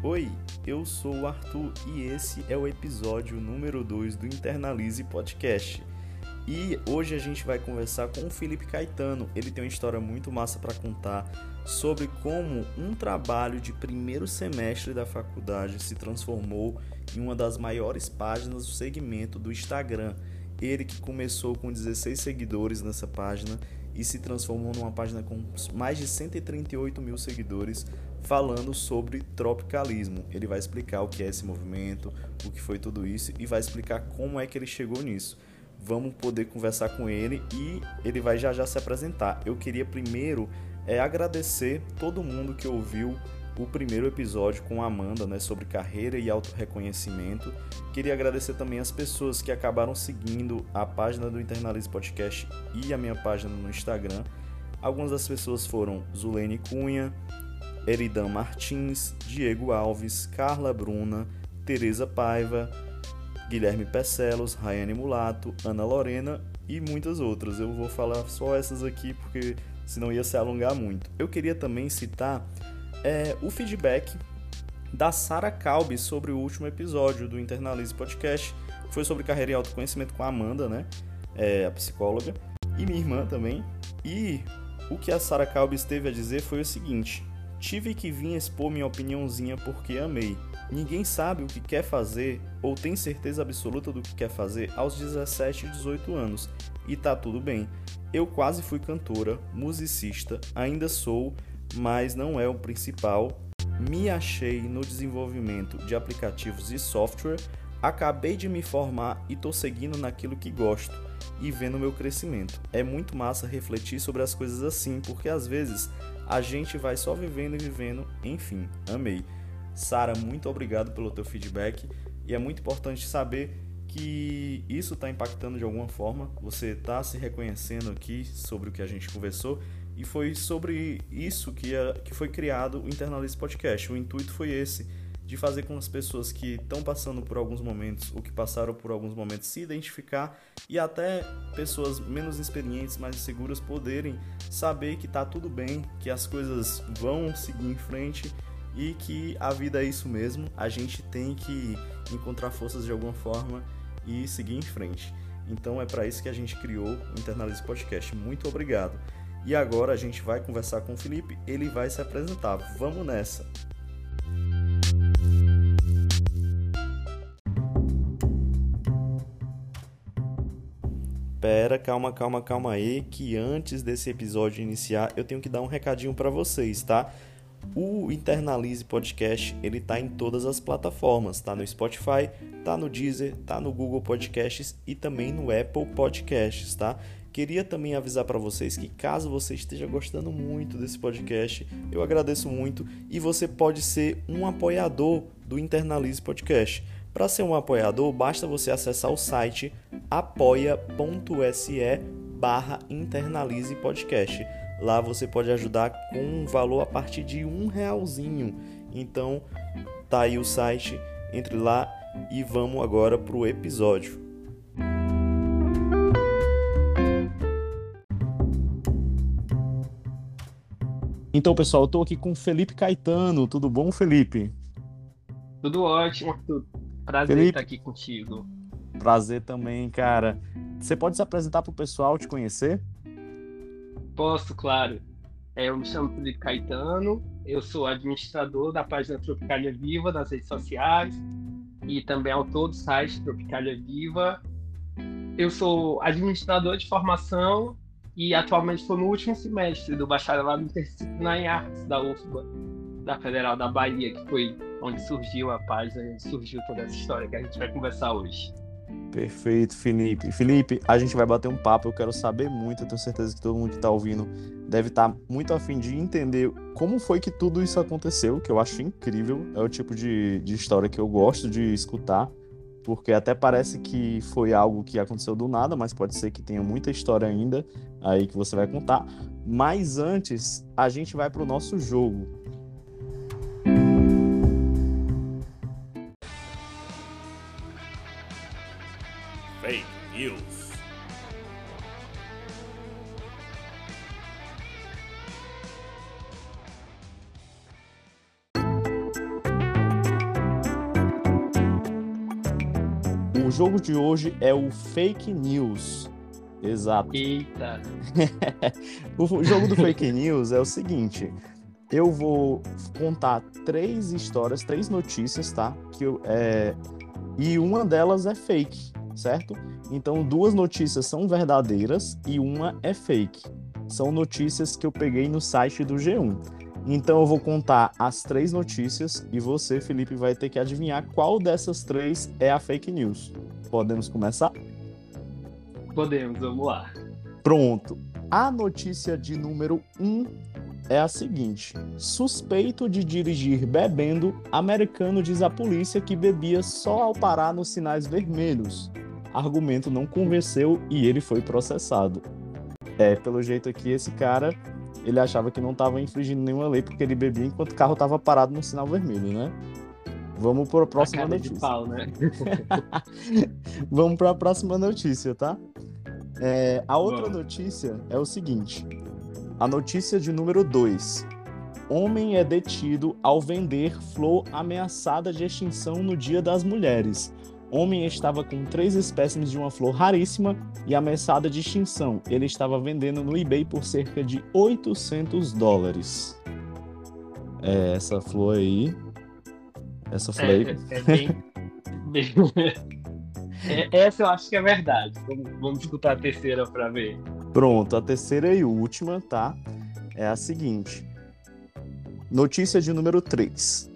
Oi, eu sou o Arthur e esse é o episódio número 2 do Internalize Podcast. E hoje a gente vai conversar com o Felipe Caetano. Ele tem uma história muito massa para contar sobre como um trabalho de primeiro semestre da faculdade se transformou em uma das maiores páginas do segmento do Instagram. Ele que começou com 16 seguidores nessa página e se transformou numa página com mais de 138 mil seguidores falando sobre tropicalismo. Ele vai explicar o que é esse movimento, o que foi tudo isso e vai explicar como é que ele chegou nisso. Vamos poder conversar com ele e ele vai já já se apresentar. Eu queria primeiro é, agradecer todo mundo que ouviu o primeiro episódio com a Amanda, né, sobre carreira e autorreconhecimento. Queria agradecer também as pessoas que acabaram seguindo a página do Internalize Podcast e a minha página no Instagram. Algumas das pessoas foram Zulene Cunha, Eridan Martins, Diego Alves, Carla Bruna, Tereza Paiva, Guilherme Pescelos, Rayane Mulato, Ana Lorena e muitas outras. Eu vou falar só essas aqui porque senão ia se alongar muito. Eu queria também citar é, o feedback da Sara Calbi sobre o último episódio do Internalize Podcast, que foi sobre carreira e autoconhecimento com a Amanda, né? É, a psicóloga, e minha irmã também. E o que a Sara Calbi teve a dizer foi o seguinte: Tive que vir expor minha opiniãozinha porque amei. Ninguém sabe o que quer fazer ou tem certeza absoluta do que quer fazer aos 17 e 18 anos, e tá tudo bem. Eu quase fui cantora, musicista, ainda sou, mas não é o principal. Me achei no desenvolvimento de aplicativos e software, acabei de me formar e tô seguindo naquilo que gosto e vendo meu crescimento. É muito massa refletir sobre as coisas assim, porque às vezes a gente vai só vivendo e vivendo, enfim, amei. Sara, muito obrigado pelo teu feedback e é muito importante saber que isso está impactando de alguma forma. Você está se reconhecendo aqui sobre o que a gente conversou e foi sobre isso que, a, que foi criado o Internalize Podcast. O intuito foi esse de fazer com as pessoas que estão passando por alguns momentos, ou que passaram por alguns momentos, se identificar e até pessoas menos experientes, mais seguras, poderem saber que tá tudo bem, que as coisas vão seguir em frente e que a vida é isso mesmo. A gente tem que encontrar forças de alguma forma e seguir em frente. Então é para isso que a gente criou o Internalize Podcast. Muito obrigado. E agora a gente vai conversar com o Felipe, ele vai se apresentar. Vamos nessa. Pera, calma, calma, calma aí, que antes desse episódio iniciar, eu tenho que dar um recadinho para vocês, tá? O Internalize Podcast, ele tá em todas as plataformas, tá no Spotify, tá no Deezer, tá no Google Podcasts e também no Apple Podcasts, tá? Queria também avisar para vocês que caso você esteja gostando muito desse podcast, eu agradeço muito e você pode ser um apoiador do Internalize Podcast. Para ser um apoiador, basta você acessar o site apoia.se barra internalize podcast. Lá você pode ajudar com um valor a partir de um realzinho. Então tá aí o site, entre lá e vamos agora pro episódio. Então, pessoal, eu tô aqui com Felipe Caetano. Tudo bom, Felipe? Tudo ótimo, Arthur. Prazer Felipe, estar aqui contigo. Prazer também, cara. Você pode se apresentar para o pessoal te conhecer? Posso, claro. É, eu me chamo Felipe Caetano, eu sou administrador da página Tropicalia Viva nas redes sociais e também autor do site Tropicalia Viva. Eu sou administrador de formação e atualmente estou no último semestre do bacharelado interdisciplinar em artes da UFBA, da Federal da Bahia, que foi onde surgiu a página, onde surgiu toda essa história que a gente vai conversar hoje. Perfeito, Felipe. Felipe, a gente vai bater um papo, eu quero saber muito, eu tenho certeza que todo mundo que está ouvindo deve estar tá muito afim de entender como foi que tudo isso aconteceu, que eu acho incrível, é o tipo de, de história que eu gosto de escutar, porque até parece que foi algo que aconteceu do nada, mas pode ser que tenha muita história ainda aí que você vai contar. Mas antes, a gente vai para o nosso jogo. o jogo de hoje é o Fake News. Exato. Eita. o jogo do Fake News é o seguinte: eu vou contar três histórias, três notícias, tá? Que eu, é... E uma delas é fake, certo? Então, duas notícias são verdadeiras e uma é fake. São notícias que eu peguei no site do G1. Então, eu vou contar as três notícias e você, Felipe, vai ter que adivinhar qual dessas três é a fake news. Podemos começar? Podemos, vamos lá. Pronto. A notícia de número 1 um é a seguinte: suspeito de dirigir bebendo, americano diz à polícia que bebia só ao parar nos sinais vermelhos. Argumento não convenceu e ele foi processado. É, pelo jeito aqui, esse cara ele achava que não estava infringindo nenhuma lei porque ele bebia enquanto o carro estava parado no sinal vermelho, né? Vamos para a próxima notícia. Pau, né? Vamos para a próxima notícia, tá? É, a outra notícia é o seguinte: a notícia de número 2. Homem é detido ao vender flor ameaçada de extinção no Dia das Mulheres. Homem estava com três espécimes de uma flor raríssima e ameaçada de extinção. Ele estava vendendo no eBay por cerca de 800 dólares. É, essa flor aí. Essa flor aí. É, é bem. É, essa eu acho que é verdade. Vamos, vamos escutar a terceira para ver. Pronto, a terceira e última, tá? É a seguinte. Notícia de número 3.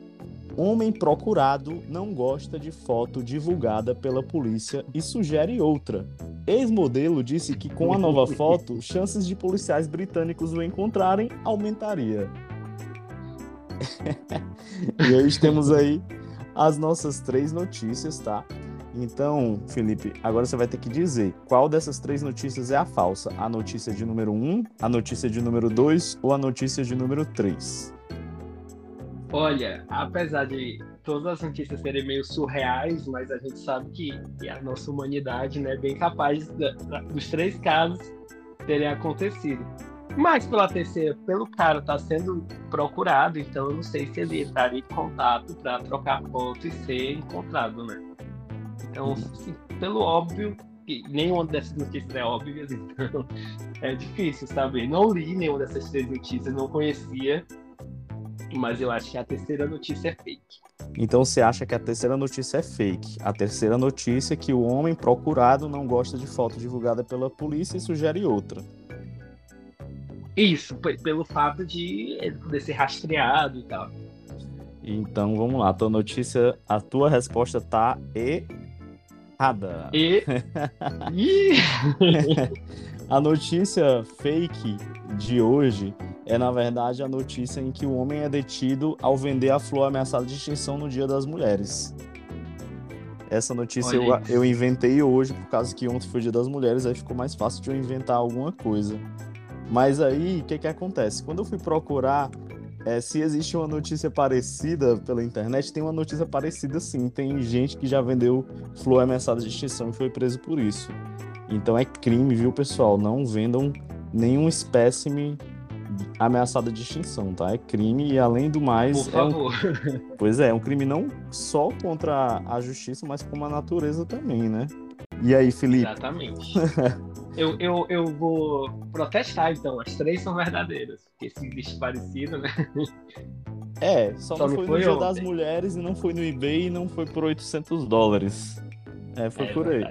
Homem procurado não gosta de foto divulgada pela polícia e sugere outra. Ex-modelo disse que com a nova foto, chances de policiais britânicos o encontrarem aumentaria. e hoje temos aí as nossas três notícias, tá? Então, Felipe, agora você vai ter que dizer qual dessas três notícias é a falsa: a notícia de número 1, um, a notícia de número 2 ou a notícia de número 3. Olha, apesar de todas as notícias serem meio surreais, mas a gente sabe que, a nossa humanidade né, é bem capaz da, da, dos três casos terem acontecido. Mas pela terceira, pelo cara tá sendo procurado, então eu não sei se ele estaria em contato para trocar foto e ser encontrado, né? Então, assim, pelo óbvio, que nenhuma dessas notícias é óbvia, então é difícil saber. Não li nenhuma dessas três notícias, não conhecia, mas eu acho que a terceira notícia é fake. Então você acha que a terceira notícia é fake? A terceira notícia é que o homem procurado não gosta de foto divulgada pela polícia e sugere outra. Isso, pelo fato de ele poder ser rastreado e tal. Então vamos lá, a tua notícia, a tua resposta tá errada. E. a notícia fake de hoje é, na verdade, a notícia em que o homem é detido ao vender a flor ameaçada de extinção no Dia das Mulheres. Essa notícia eu, eu, inventei hoje, por causa que ontem foi o Dia das Mulheres, aí ficou mais fácil de eu inventar alguma coisa. Mas aí, o que que acontece? Quando eu fui procurar é, se existe uma notícia parecida pela internet, tem uma notícia parecida sim. Tem gente que já vendeu flor ameaçada de extinção e foi preso por isso. Então é crime, viu, pessoal? Não vendam nenhum espécime ameaçada de extinção, tá? É crime e além do mais. Por favor. É um... Pois é, é um crime não só contra a justiça, mas com a natureza também, né? E aí, Felipe? Exatamente. Eu, eu, eu vou protestar, então. As três são verdadeiras. Porque se existe parecido, né? É, só, só não, foi, foi no Dia das Mulheres e não foi no eBay e não foi por 800 dólares. É, foi é, por aí.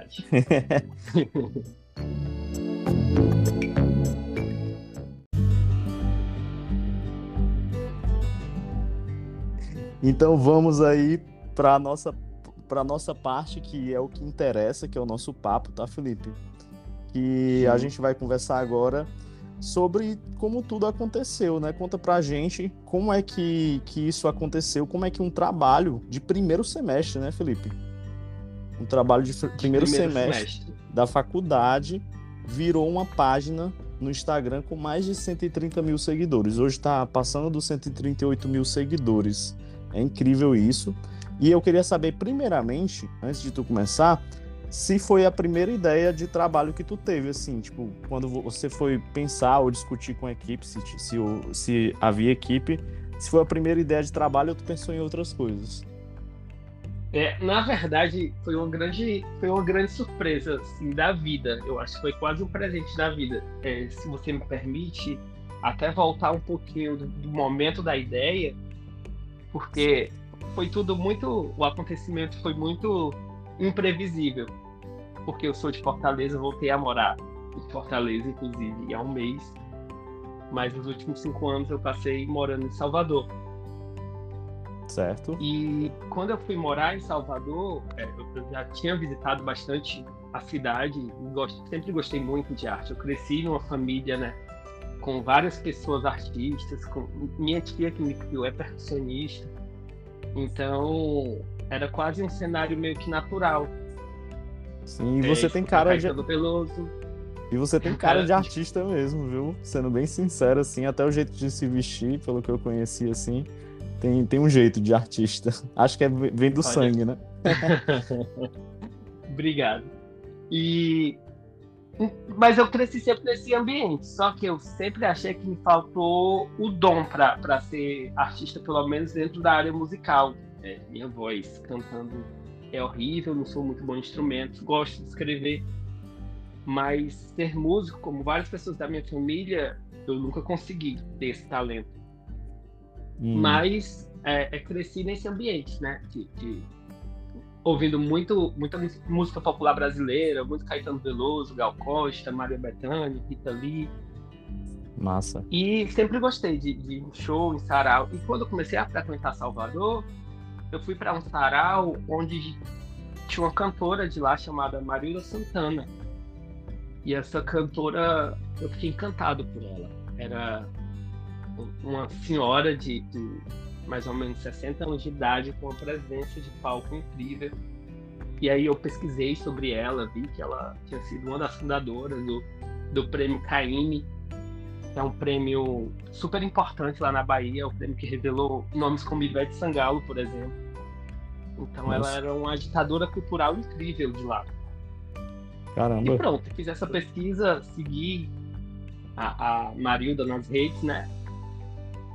Então vamos aí para nossa para nossa parte que é o que interessa, que é o nosso papo, tá, Felipe? que a gente vai conversar agora sobre como tudo aconteceu, né? Conta pra gente como é que, que isso aconteceu, como é que um trabalho de primeiro semestre, né, Felipe? Um trabalho de, de primeiro, primeiro semestre, semestre da faculdade virou uma página no Instagram com mais de 130 mil seguidores. Hoje está passando dos 138 mil seguidores. É incrível isso. E eu queria saber, primeiramente, antes de tu começar, se foi a primeira ideia de trabalho que tu teve, assim, tipo, quando você foi pensar ou discutir com a equipe, se, se, se havia equipe, se foi a primeira ideia de trabalho ou tu pensou em outras coisas? É, na verdade, foi uma grande, foi uma grande surpresa assim, da vida. Eu acho que foi quase um presente da vida. É, se você me permite, até voltar um pouquinho do, do, momento da ideia, porque foi tudo muito, o acontecimento foi muito imprevisível. Porque eu sou de Fortaleza, voltei a morar em Fortaleza, inclusive, há um mês. Mas nos últimos cinco anos eu passei morando em Salvador. Certo. E quando eu fui morar em Salvador, é, eu já tinha visitado bastante a cidade sempre gostei muito de arte. Eu cresci numa família, né, com várias pessoas artistas, com minha tia que me criou é percussionista. Então, era quase um cenário meio que natural. Sim, e você é, tem cara de Peloso. E você tem cara de artista mesmo, viu? Sendo bem sincero assim, até o jeito de se vestir, pelo que eu conheci assim, tem, tem um jeito de artista. Acho que é, vem do Olha. sangue, né? Obrigado. E mas eu cresci sempre nesse ambiente, só que eu sempre achei que me faltou o dom para ser artista, pelo menos dentro da área musical. É, minha voz cantando é horrível, não sou muito bom em instrumentos, gosto de escrever, mas ser músico, como várias pessoas da minha família, eu nunca consegui ter esse talento. Hum. Mas é, é, cresci nesse ambiente, né? De, de, ouvindo muito, muita música popular brasileira, muito Caetano Veloso, Gal Costa, Maria Bethânia, Rita Lee. Massa. E sempre gostei de, de show em sarau. E quando eu comecei a frequentar Salvador, eu fui para um sarau onde tinha uma cantora de lá chamada Marília Santana. E essa cantora, eu fiquei encantado por ela. Era uma senhora de, de, mais ou menos 60 anos de idade com uma presença de palco incrível. E aí eu pesquisei sobre ela, vi que ela tinha sido uma das fundadoras do, do prêmio Caime, que é um prêmio super importante lá na Bahia, um prêmio que revelou nomes como Ivete Sangalo, por exemplo. Então Nossa. ela era uma agitadora cultural incrível de lá. Caramba. E pronto, fiz essa pesquisa, segui a, a Marilda nas redes, né?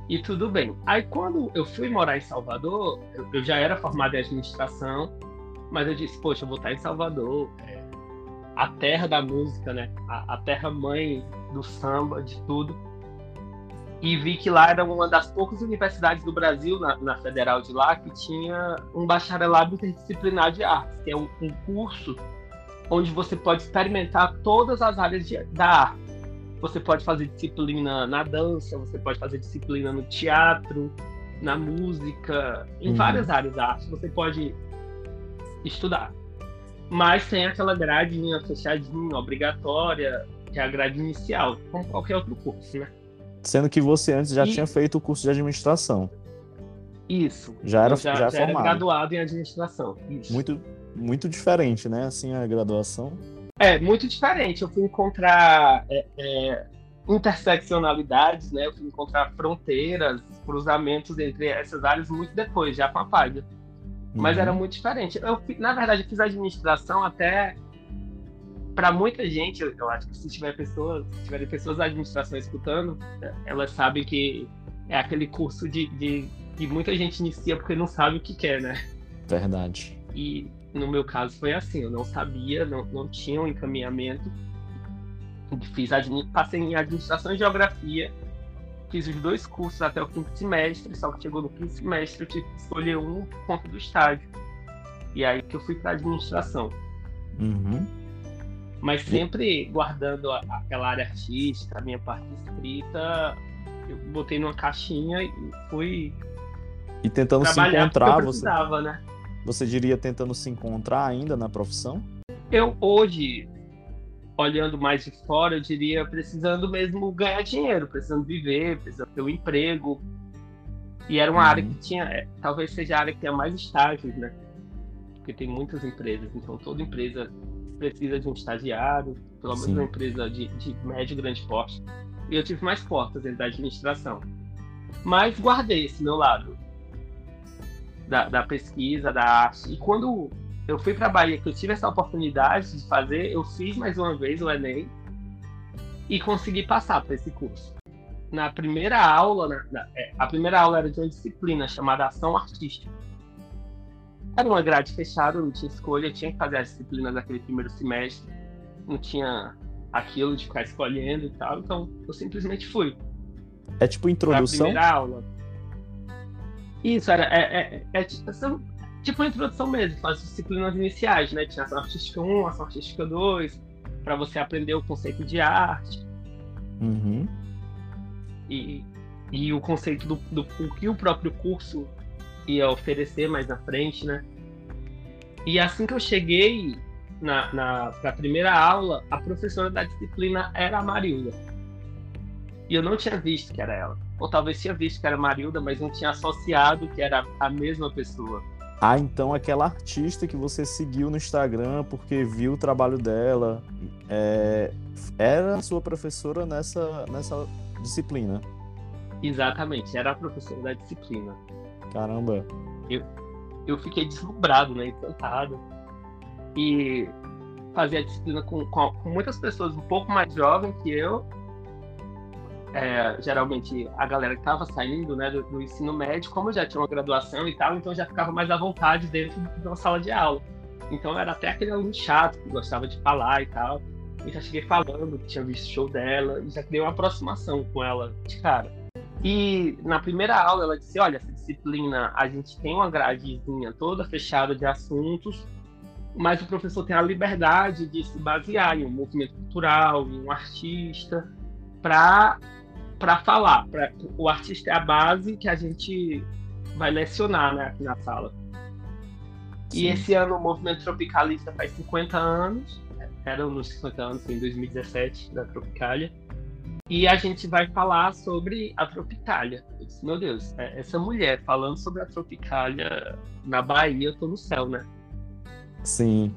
E tudo bem. Aí quando eu fui morar em Salvador, eu, eu já era formado em administração, mas eu disse, poxa, eu vou estar em Salvador, é, a terra da música, né? A, a, terra mãe do samba, de tudo. E vi que lá era uma das poucas universidades do Brasil, na, na federal de lá, que tinha um bacharelado interdisciplinar de artes, que é um, um curso onde você pode experimentar todas as áreas de, da arte você pode fazer disciplina na dança, você pode fazer disciplina no teatro, na música, em uhum. várias áreas da arte você pode estudar. Mas tem aquela gradezinha fechadinha, obrigatória, que é a grade inicial, como qualquer outro curso, né? Sendo que você antes já e... tinha feito o curso de administração. Isso. Já era, já, já, já era graduado em administração. Isso. Muito, muito diferente, né? Assim, a graduação. É, muito diferente. Eu fui encontrar é, é, interseccionalidades, né? Eu fui encontrar fronteiras, cruzamentos entre essas áreas muito depois, já com a página. Mas uhum. era muito diferente. Eu, na verdade, fiz administração até para muita gente. Eu, eu, acho que se tiver pessoas, se tiverem pessoas da administração escutando, elas sabem que é aquele curso de, de que muita gente inicia porque não sabe o que quer, né? Verdade. E no meu caso foi assim, eu não sabia, não, não tinha um encaminhamento. Fiz passei em administração e geografia, fiz os dois cursos até o quinto semestre, só que chegou no quinto semestre eu tive que escolher um por conta do estágio. E aí que eu fui para administração. Uhum. Mas sempre guardando aquela área artística, a minha parte escrita, eu botei numa caixinha e fui. E tentando se encontrar, você. Né? Você diria tentando se encontrar ainda na profissão? Eu hoje, olhando mais de fora, eu diria precisando mesmo ganhar dinheiro, precisando viver, precisando ter um emprego. E era uma uhum. área que tinha, é, talvez seja a área que tenha mais estágios, né? Porque tem muitas empresas, então toda empresa precisa de um estagiário, pelo menos Sim. uma empresa de, de médio e grande porte. E eu tive mais portas dentro da administração. Mas guardei esse meu lado da, da pesquisa, da arte. E quando eu fui para Bahia, que eu tive essa oportunidade de fazer, eu fiz mais uma vez o Enem e consegui passar para esse curso. Na primeira aula, na, na, é, a primeira aula era de uma disciplina chamada Ação Artística. era uma grade fechada, não tinha escolha, tinha que fazer as disciplinas daquele primeiro semestre, não tinha aquilo de ficar escolhendo e tal, então eu simplesmente fui. É tipo introdução? Pra primeira aula. Isso, era, é, é, é, é tipo uma introdução mesmo, as disciplinas iniciais, né? Tinha ação artística 1, ação artística 2, para você aprender o conceito de arte. Uhum. E, e o conceito do, do o que o próprio curso ia oferecer mais na frente, né? E assim que eu cheguei na, na pra primeira aula, a professora da disciplina era a Marilda. E eu não tinha visto que era ela. Ou talvez tinha visto que era Marilda, mas não tinha associado que era a mesma pessoa. Ah, então aquela artista que você seguiu no Instagram porque viu o trabalho dela é, era sua professora nessa, nessa disciplina. Exatamente, era a professora da disciplina. Caramba. Eu, eu fiquei deslumbrado, né? Encantado. E fazia a disciplina com, com, com muitas pessoas um pouco mais jovens que eu. É, geralmente a galera que estava saindo né, do, do, ensino médio, como já tinha uma graduação e tal, então já ficava mais à vontade dentro de uma sala de aula. Então era até aquele aluno chato que gostava de falar e tal. E já cheguei falando que tinha visto o show dela e já criei uma aproximação com ela de cara. E na primeira aula ela disse: Olha, essa disciplina a gente tem uma gradezinha toda fechada de assuntos, mas o professor tem a liberdade de se basear em um movimento cultural, em um artista, para para falar. Pra, o artista é a base que a gente vai lecionar né, aqui na sala. Sim. E esse ano o movimento tropicalista faz 50 anos, era nos 50 anos, em 2017, da Tropicália. E a gente vai falar sobre a Tropicália. Disse, Meu Deus, é, essa mulher falando sobre a Tropicália na Bahia, eu tô no céu, né? Sim.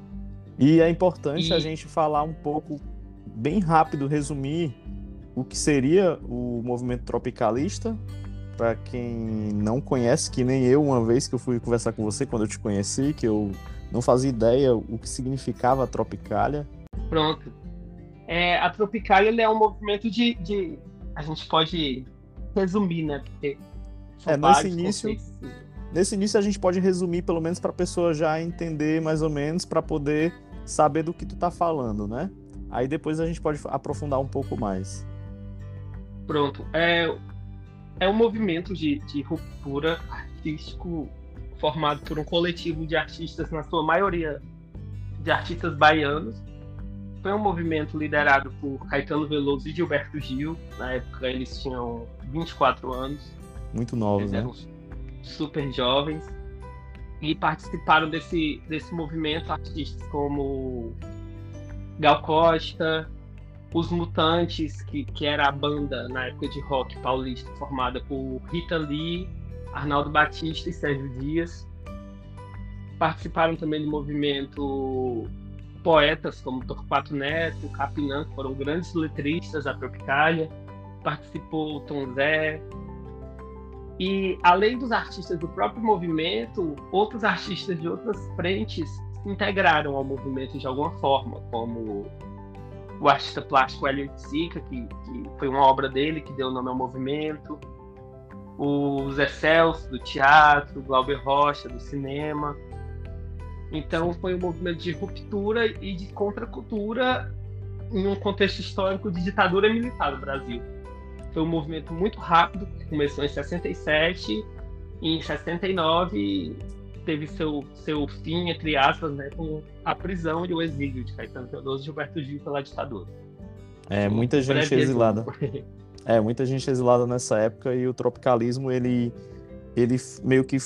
E é importante e... a gente falar um pouco, bem rápido, resumir o que seria o movimento tropicalista. Para quem não conhece, que nem eu, uma vez que eu fui conversar com você, quando eu te conheci, que eu não fazia ideia o que significava a Tropicália. Pronto. É, a Tropicália é um movimento de, de, A gente pode resumir, né? Porque é, nesse início. Nesse início a gente pode resumir, pelo menos para a pessoa já entender mais ou menos, para poder saber do que tu tá falando, né? Aí depois a gente pode aprofundar um pouco mais. Pronto. É, é um movimento de, de ruptura artístico formado por um coletivo de artistas, na sua maioria de artistas baianos, foi um movimento liderado por Caetano Veloso e Gilberto Gil. Na época eles tinham 24 anos. Muito novos, eles né? eram super jovens. E participaram desse, desse movimento artistas como Gal Costa, Os Mutantes, que, que era a banda na época de rock paulista formada por Rita Lee, Arnaldo Batista e Sérgio Dias. Participaram também do movimento poetas como Torquato Neto, Capinã, que foram grandes letristas da Tropicália, participou Tom Zé. E além dos artistas do próprio movimento, outros artistas de outras frentes integraram ao movimento de alguma forma, como o artista plástico Hélio Sica, que, que foi uma obra dele que deu nome ao movimento, o Zé Celso, do teatro, o Glauber Rocha, do cinema, então foi um movimento de ruptura e de contracultura em um contexto histórico de ditadura militar no Brasil. Foi um movimento muito rápido, que começou em 67 e em 69 teve seu, seu fim, entre aspas, né, com a prisão e o exílio de Caetano Teodoso e Gilberto Gil pela ditadura. É, muita gente exilada. É, muita gente exilada nessa época e o tropicalismo, ele ele meio que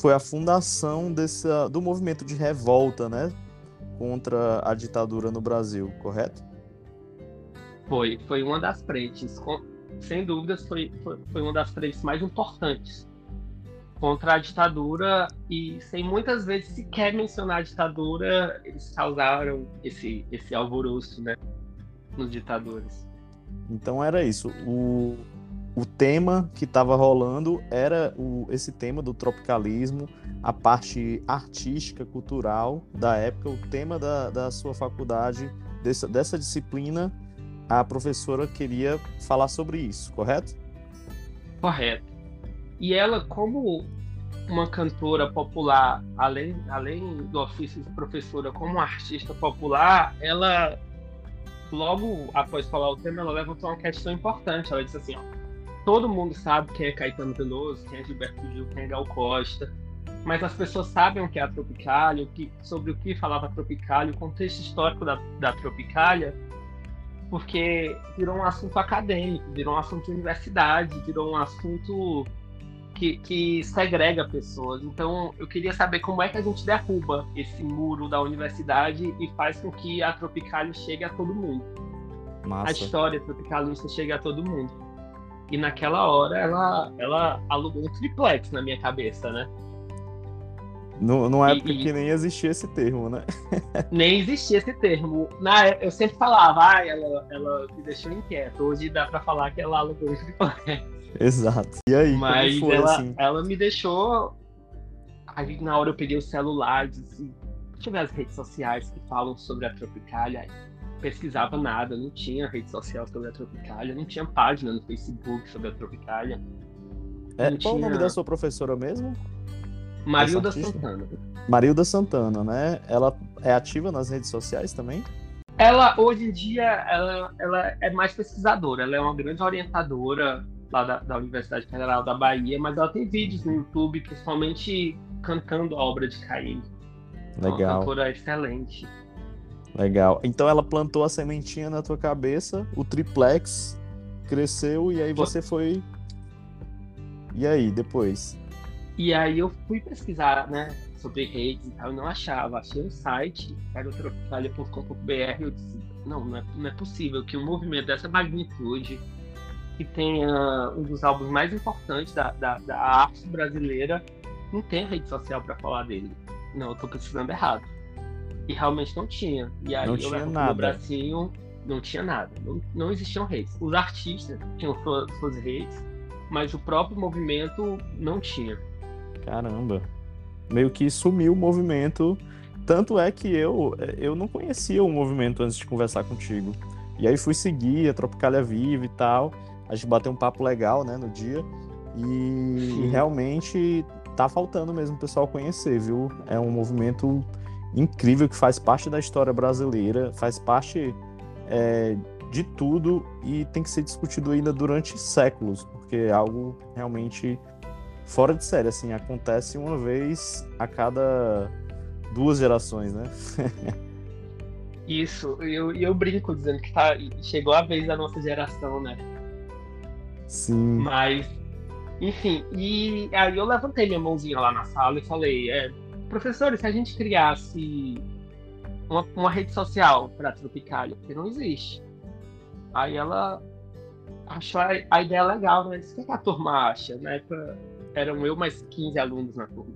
foi a fundação desse, do movimento de revolta, né, contra a ditadura no Brasil, correto? Foi, foi uma das frentes, sem dúvidas foi, foi, foi uma das frentes mais importantes contra a ditadura e sem muitas vezes sequer mencionar a ditadura, eles causaram esse, esse alvoroço, né, nos ditadores. Então era isso. O, o tema que estava rolando era o, esse tema do tropicalismo, a parte artística, cultural da época, o tema da, da sua faculdade, dessa, dessa disciplina, a professora queria falar sobre isso, correto? Correto. E ela, como uma cantora popular, além, além do ofício de professora, como artista popular, ela, logo após falar o tema, ela levantou uma questão importante. Ela disse assim: ó, todo mundo sabe quem é Caetano Veloso, quem é Gilberto Gil, quem é Gal Costa, mas as pessoas sabem o que é a Tropicália, o que, sobre o que falava a Tropicália, o contexto histórico da, da Tropicália, porque virou um assunto acadêmico, virou um assunto de universidade, virou um assunto que, que segrega pessoas. Então, eu queria saber como é que a gente derruba esse muro da universidade e faz com que a Tropicália chegue a todo mundo. Massa. A história tropicalista chegue a todo mundo. E naquela hora ela, ela alugou um triplex na minha cabeça, né? No, numa época e, que nem existia esse termo, né? nem existia esse termo. Na, eu sempre falava, ah, ela, ela me deixou inquieto. Hoje dá pra falar que ela alugou um triplex. Exato. E aí, Mas foi, ela, assim? ela me deixou. Aí na hora eu peguei o celular, disse, deixa eu ver as redes sociais que falam sobre a Tropicália. pesquisava nada, não tinha rede social sobre a Tropicália, não tinha página no Facebook sobre a Tropicália. É, qual tinha... o nome da sua professora mesmo? Marilda Santana. Marilda Santana, né? Ela é ativa nas redes sociais também? Ela, hoje em dia, ela, ela é mais pesquisadora. Ela é uma grande orientadora lá da, da Universidade Federal da Bahia, mas ela tem vídeos no YouTube, principalmente cantando a obra de Caim. Legal. Uma cantora excelente. Legal. Então ela plantou a sementinha na tua cabeça, o triplex cresceu e aí você foi. E aí, depois? E aí eu fui pesquisar, né, sobre redes e tal, eu não achava. Achei um site, aerotropicalia.com.br, eu disse, não, não é, não é possível que um movimento dessa magnitude que tenha um dos álbuns mais importantes da, da, da arte brasileira, não tem rede social para falar dele. Não, eu tô pesquisando errado. E realmente não tinha. E aí não eu tinha nada. bracinho, não tinha nada. Não, não existiam redes. Os artistas tinham suas, suas redes, mas o próprio movimento não tinha. Caramba. Meio que sumiu o movimento. Tanto é que eu, eu não conhecia o movimento antes de conversar contigo. E aí fui seguir a Tropicália Viva e tal a gente bateu um papo legal, né, no dia. E realmente tá faltando mesmo o pessoal conhecer, viu? É um movimento incrível que faz parte da história brasileira, faz parte é, de tudo e tem que ser discutido ainda durante séculos, porque é algo realmente fora de série, assim, acontece uma vez a cada duas gerações, né? Isso, e eu, eu brinco dizendo que tá, chegou a vez da nossa geração, né? Sim. Mas, enfim, e aí eu levantei minha mãozinha lá na sala e falei, é, professor, se a gente criasse uma, uma rede social para Tropicália, porque não existe. Aí ela achou a, a ideia legal, né? O que a turma acha? Na época eram eu mais 15 alunos na turma.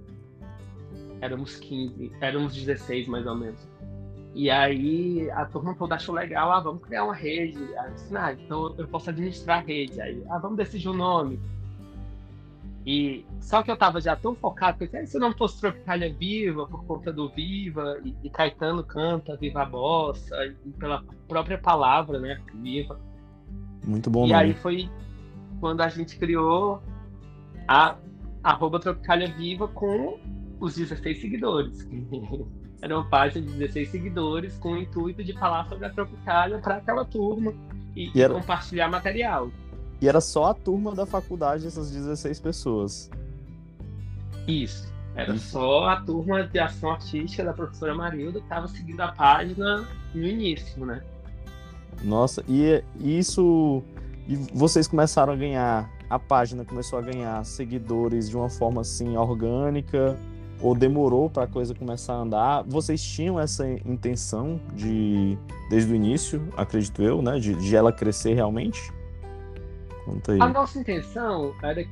Éramos 15, éramos 16 mais ou menos. E aí a turma toda achou legal, ah, vamos criar uma rede. Aí disse, ah, então eu posso administrar a rede. Aí, ah, vamos decidir o nome. E só que eu tava já tão focado, porque ah, se eu não fosse Tropicália Viva, por conta do Viva, e, e Caetano canta Viva a Bossa, e pela própria palavra, né, Viva. Muito bom E nome. aí foi quando a gente criou a arroba Tropicália Viva com os 16 seguidores. Era uma página de 16 seguidores com o intuito de falar sobre a Tropicália para aquela turma e, e era... compartilhar material. E era só a turma da faculdade, essas 16 pessoas. Isso. Era só a turma de ação artística da professora Marilda que estava seguindo a página no início, né? Nossa, e isso. E vocês começaram a ganhar. A página começou a ganhar seguidores de uma forma assim orgânica ou demorou para a coisa começar a andar? Vocês tinham essa intenção de, desde o início, acredito eu, né, de, de ela crescer realmente? Conta aí. A nossa intenção era que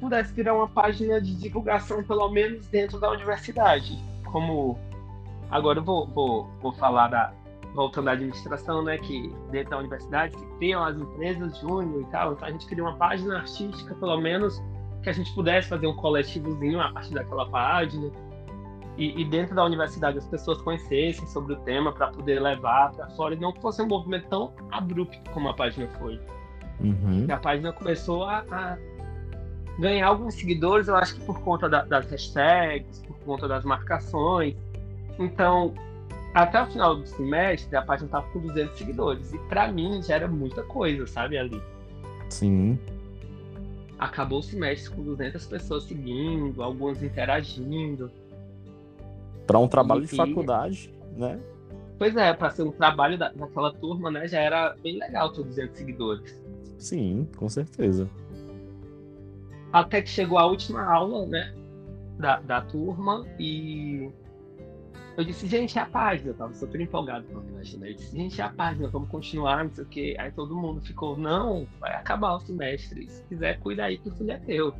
pudesse virar uma página de divulgação, pelo menos dentro da universidade. Como agora eu vou, vou, vou falar da voltando à administração, né, que dentro da universidade que criam as empresas júnior e tal, então a gente criou uma página artística, pelo menos que a gente pudesse fazer um coletivozinho a partir daquela página. E, e dentro da universidade as pessoas conhecessem sobre o tema para poder levar para fora e não fosse um movimento tão abrupto como a página foi. Uhum. A página começou a, a, ganhar alguns seguidores, eu acho que por conta da, das hashtags, por conta das marcações. Então, até o final do semestre, a página estava com 200 seguidores. E para mim já era muita coisa, sabe, ali. Sim. Acabou o semestre com 200 pessoas seguindo, algumas interagindo. Para um trabalho e, de faculdade, né? Pois é, para ser um trabalho da, daquela turma, né, já era bem legal ter 200 seguidores. Sim, com certeza. Até que chegou a última aula, né, da, da turma e eu disse, gente, é a página. Eu tava super empolgado com a página. Eu disse, gente, é a página, vamos continuar, não sei o quê. Aí todo mundo ficou, não, vai acabar o semestre. Se quiser, cuida aí que o filho é teu.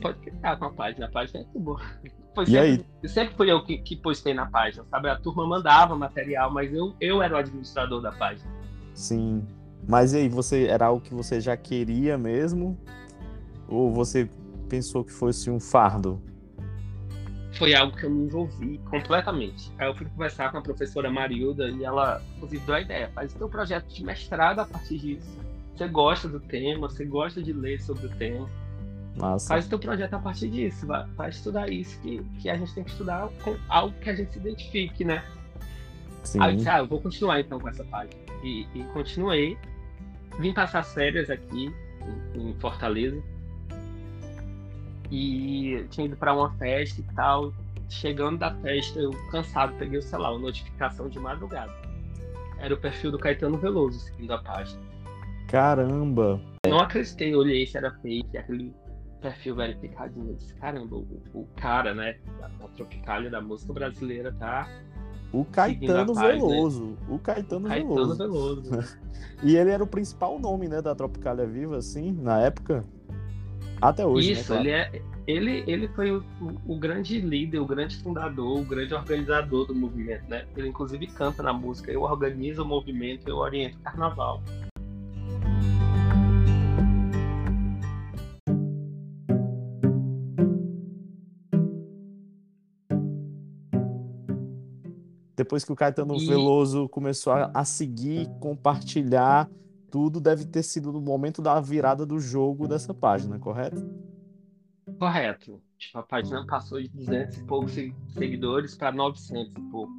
Pode ficar com a página, a página é boa. Foi sempre, aí? sempre fui eu que, que postei na página, sabe? A turma mandava material, mas eu, eu era o administrador da página. Sim. Mas e aí, você era algo que você já queria mesmo? Ou você pensou que fosse um fardo? Foi algo que eu me envolvi completamente. Aí eu fui conversar com a professora Marilda e ela, inclusive, deu a ideia: faz o teu projeto de mestrado a partir disso. Você gosta do tema, você gosta de ler sobre o tema. Massa. Faz o teu projeto a partir disso, vai, vai estudar isso que, que a gente tem que estudar com algo que a gente se identifique, né? Sim. Aí eu disse, ah, eu vou continuar então com essa página. E, e continuei. Vim passar as férias aqui em, em Fortaleza e tinha ido para uma festa e tal. Chegando da festa, eu cansado, peguei o celular, uma notificação de madrugada. Era o perfil do Caetano Veloso, seguindo a página. Caramba! Não acreditei, olhei se era fake, aquele perfil verificadinho. Eu disse, caramba, o, o cara, né, da, da Tropicália, da música brasileira, tá o Caetano Veloso. O Caetano, Caetano Veloso. Veloso. e ele era o principal nome, né, da Tropicália Viva, assim, na época. Até hoje. Né, Isso, né, claro. ele, é, ele, ele foi o, o, o, grande líder, o grande fundador, o grande organizador do movimento, né? Ele inclusive canta na música, eu organizo o movimento, eu oriento o carnaval. Depois que o Caetano e... Veloso começou a, a seguir, compartilhar tudo deve ter sido no momento da virada do jogo dessa página, correto? Correto. Tipo, a página passou de 200 e poucos seguidores para 900 e pouco.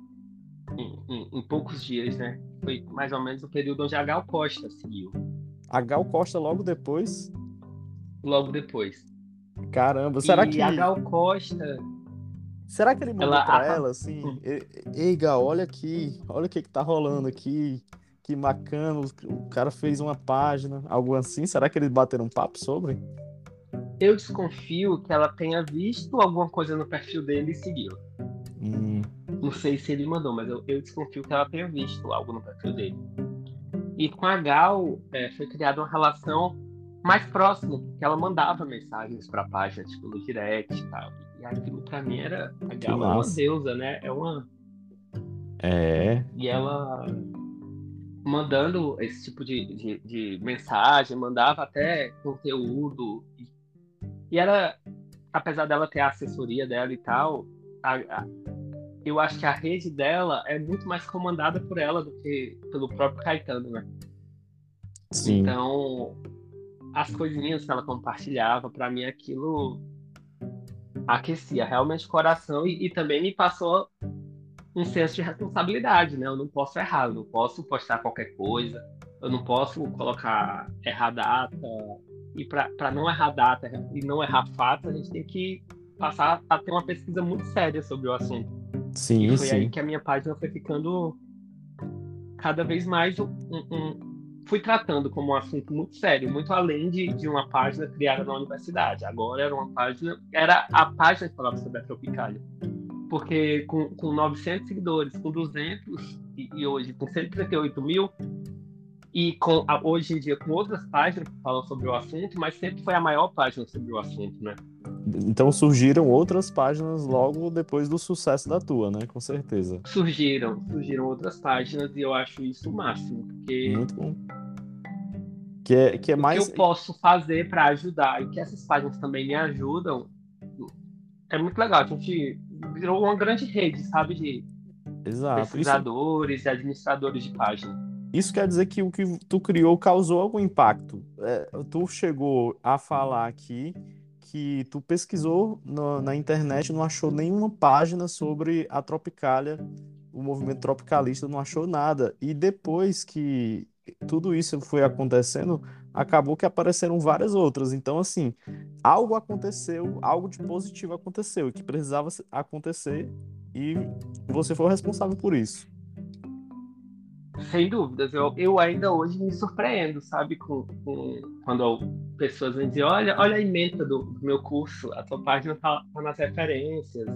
Em, em, em, poucos dias, né? Foi mais ou menos o período onde a Gal Costa seguiu. A Gal Costa logo depois? Logo depois. Caramba, será e que. a Gal Costa. Será que ele mandou ela... pra ela assim? Ei, Gal, olha aqui, olha o que, que tá rolando aqui que bacana, o cara fez uma página, algo assim. Será que eles bateram um papo sobre? Eu desconfio que ela tenha visto alguma coisa no perfil dele e seguiu. Hum. Não sei se ele mandou, mas eu, eu, desconfio que ela tenha visto algo no perfil dele. E com a Gal é, foi criada uma relação mais próxima, porque ela mandava mensagens para a página, tipo, no direct e tal. E aquilo pra mim era. A Gal é uma deusa, né? É uma. É. E ela mandando esse tipo de, de, de, mensagem, mandava até conteúdo. E era, apesar dela ter a assessoria dela e tal, a, a, eu acho que a rede dela é muito mais comandada por ela do que pelo próprio Caetano, né? Sim. Então, as coisinhas que ela compartilhava, para mim aquilo aquecia realmente o coração e, e também me passou um senso de responsabilidade, né? Eu não posso errar, eu não posso postar qualquer coisa, eu não posso colocar errar data. E para não errar data e não errar fato, a gente tem que passar a ter uma pesquisa muito séria sobre o assunto. Sim, e foi sim. aí que a minha página foi ficando cada vez mais um, um, fui tratando como um assunto muito sério, muito além de, de uma página criada na universidade. Agora era uma página, era a página que falava sobre a Tropicália porque com, com 900 seguidores, com 200 e, e hoje com 138 mil, e com hoje em dia com outras páginas que falam sobre o assunto, mas sempre foi a maior página sobre o assunto, né? Então surgiram outras páginas logo depois do sucesso da tua, né? Com certeza. Surgiram, surgiram outras páginas e eu acho isso o máximo, porque muito bom. Que é, que é mais. O que eu posso fazer para ajudar e que essas páginas também me ajudam é muito legal. A gente virou uma grande rede, sabe? De Exato. pesquisadores Isso... e administradores de página. Isso quer dizer que o que tu criou causou algum impacto. É, tu chegou a falar aqui que tu pesquisou na, na internet, não achou nenhuma página sobre a Tropicália, o movimento tropicalista, não achou nada. E depois que tudo isso foi acontecendo, acabou que apareceram várias outras. Então, assim, algo aconteceu, algo de positivo aconteceu, que precisava acontecer, e você foi o responsável por isso. Sem dúvidas, eu, eu ainda hoje me surpreendo, sabe, com, com quando pessoas me dizem, olha, olha a emenda do, do meu curso, a tua página tá, tá nas referências.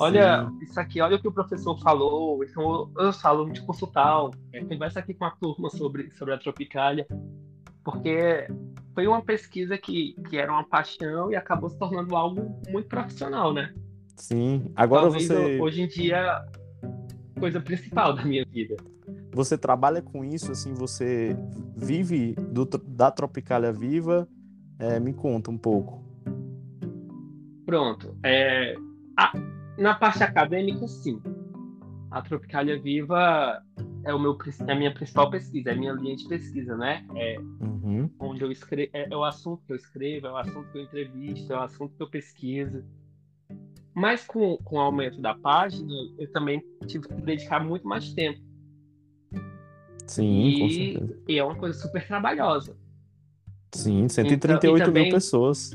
Olha Sim. isso aqui, olha o que o professor falou, então eu, eu falo de curso tal, é, conversa aqui com a turma sobre, sobre a Tropicália, porque foi uma pesquisa que, que era uma paixão e acabou se tornando algo muito profissional, né? Sim, agora Talvez você... Hoje em dia, coisa principal da minha vida. Você trabalha com isso, assim, você vive do, da Tropicália Viva? É, me conta um pouco. Pronto. É, a, na parte acadêmica, sim. A Tropicália Viva é, o meu, é a minha principal pesquisa, é a minha linha de pesquisa, né? É uhum. onde eu escrevo, é, é, o assunto que eu escrevo, é o assunto que eu entrevisto, é o assunto que eu pesquiso. Mas com, com o aumento da página, eu também tive que dedicar muito mais tempo Sim, e, com certeza. E é uma coisa super trabalhosa. Sim, 138 então, também, mil pessoas.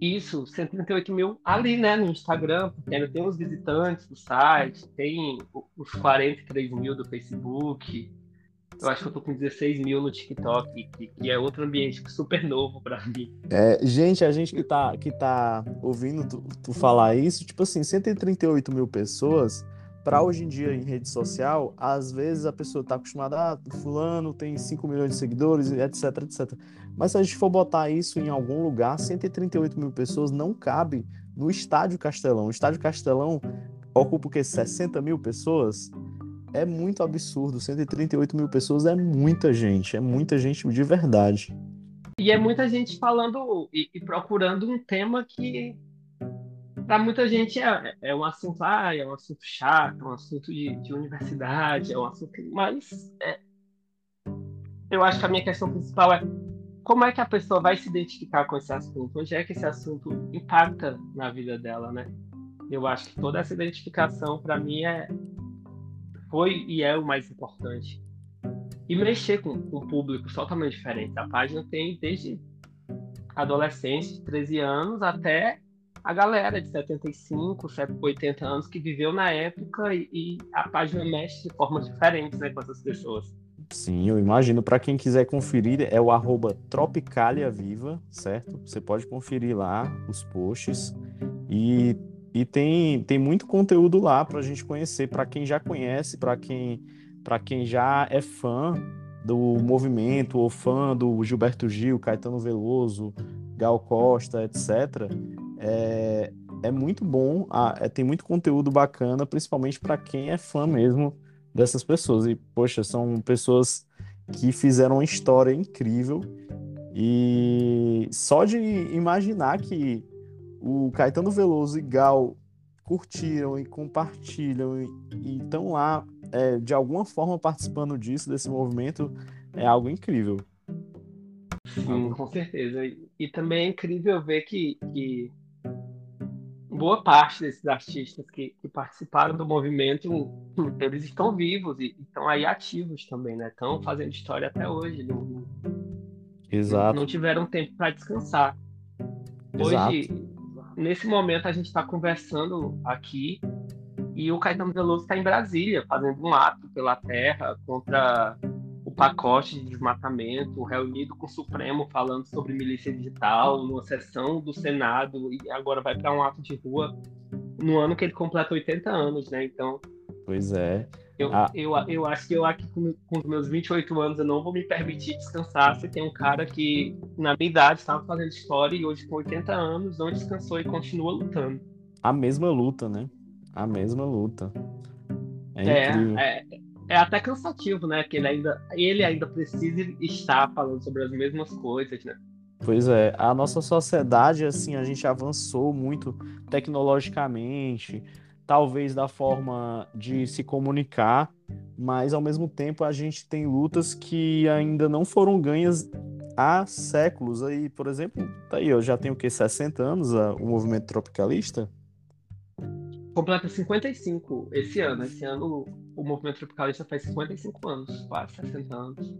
Isso, 138 mil ali, né, no Instagram, porque tem os visitantes do site, tem os 43 mil do Facebook. Eu acho que eu tô com 16 mil no TikTok, que, que é outro ambiente super novo para mim. É, gente, a gente que tá, que tá ouvindo tu, tu falar isso, tipo assim, 138 mil pessoas para hoje em dia em rede social, às vezes a pessoa está acostumada, ah, fulano tem 5 milhões de seguidores, etc, etc. Mas se a gente for botar isso em algum lugar, 138 mil pessoas não cabe no Estádio Castelão. O Estádio Castelão ocupa o quê? 60 mil pessoas? É muito absurdo. 138 mil pessoas é muita gente, é muita gente de verdade. E é muita gente falando e, e procurando um tema que para muita gente é, é um assunto, ah, é um assunto chato, é um assunto de, de universidade, é um assunto. Mas é, eu acho que a minha questão principal é como é que a pessoa vai se identificar com esse assunto? Onde é que esse assunto impacta na vida dela, né? Eu acho que toda essa identificação, para mim, é foi e é o mais importante. E mexer com, um público totalmente diferente. A página tem desde adolescentes de 13 anos até a galera de 75, 80 anos que viveu na época e, e a página mexe de formas diferentes né, com essas pessoas. Sim, eu imagino. Para quem quiser conferir, é o arroba Tropicalia Viva, certo? Você pode conferir lá os posts. E, e tem, tem muito conteúdo lá para a gente conhecer, para quem já conhece, para quem, quem já é fã do movimento, ou fã do Gilberto Gil, Caetano Veloso, Gal Costa, etc é, é muito bom, é, tem muito conteúdo bacana, principalmente para quem é fã mesmo dessas pessoas. E, poxa, são pessoas que fizeram uma história incrível. E só de imaginar que o Caetano Veloso e Gal curtiram e compartilham e estão lá é, de alguma forma participando disso, desse movimento, é algo incrível. Sim, com certeza. E, e também é incrível ver que, que boa parte desses artistas que, que, participaram do movimento, eles estão vivos e estão aí ativos também, né? Estão fazendo história até hoje. Não, Exato. Não tiveram tempo para descansar. Hoje, Exato. nesse momento, a gente está conversando aqui e o Caetano Veloso está em Brasília, fazendo um ato pela terra contra pacote de desmatamento, reunido com o Supremo falando sobre milícia digital, numa sessão do Senado, e agora vai para um ato de rua no ano que ele completa 80 anos, né? Então. Pois é. Eu, ah. eu, eu acho que eu aqui com, com os meus 28 anos eu não vou me permitir descansar se tem um cara que na minha idade estava fazendo história e hoje com 80 anos não descansou e continua lutando. A mesma luta, né? A mesma luta. É, é, é, é até cansativo, né? Que ele ainda, ele ainda precisa estar falando sobre as mesmas coisas, né? Pois é, a nossa sociedade, assim, a gente avançou muito tecnologicamente, talvez da forma de se comunicar, mas ao mesmo tempo a gente tem lutas que ainda não foram ganhas há séculos aí, por exemplo, tá aí, eu já tenho o que 60 anos a, o movimento tropicalista. Completa 55 esse ano. Esse ano o movimento tropicalista faz 55 anos, quase 60 anos.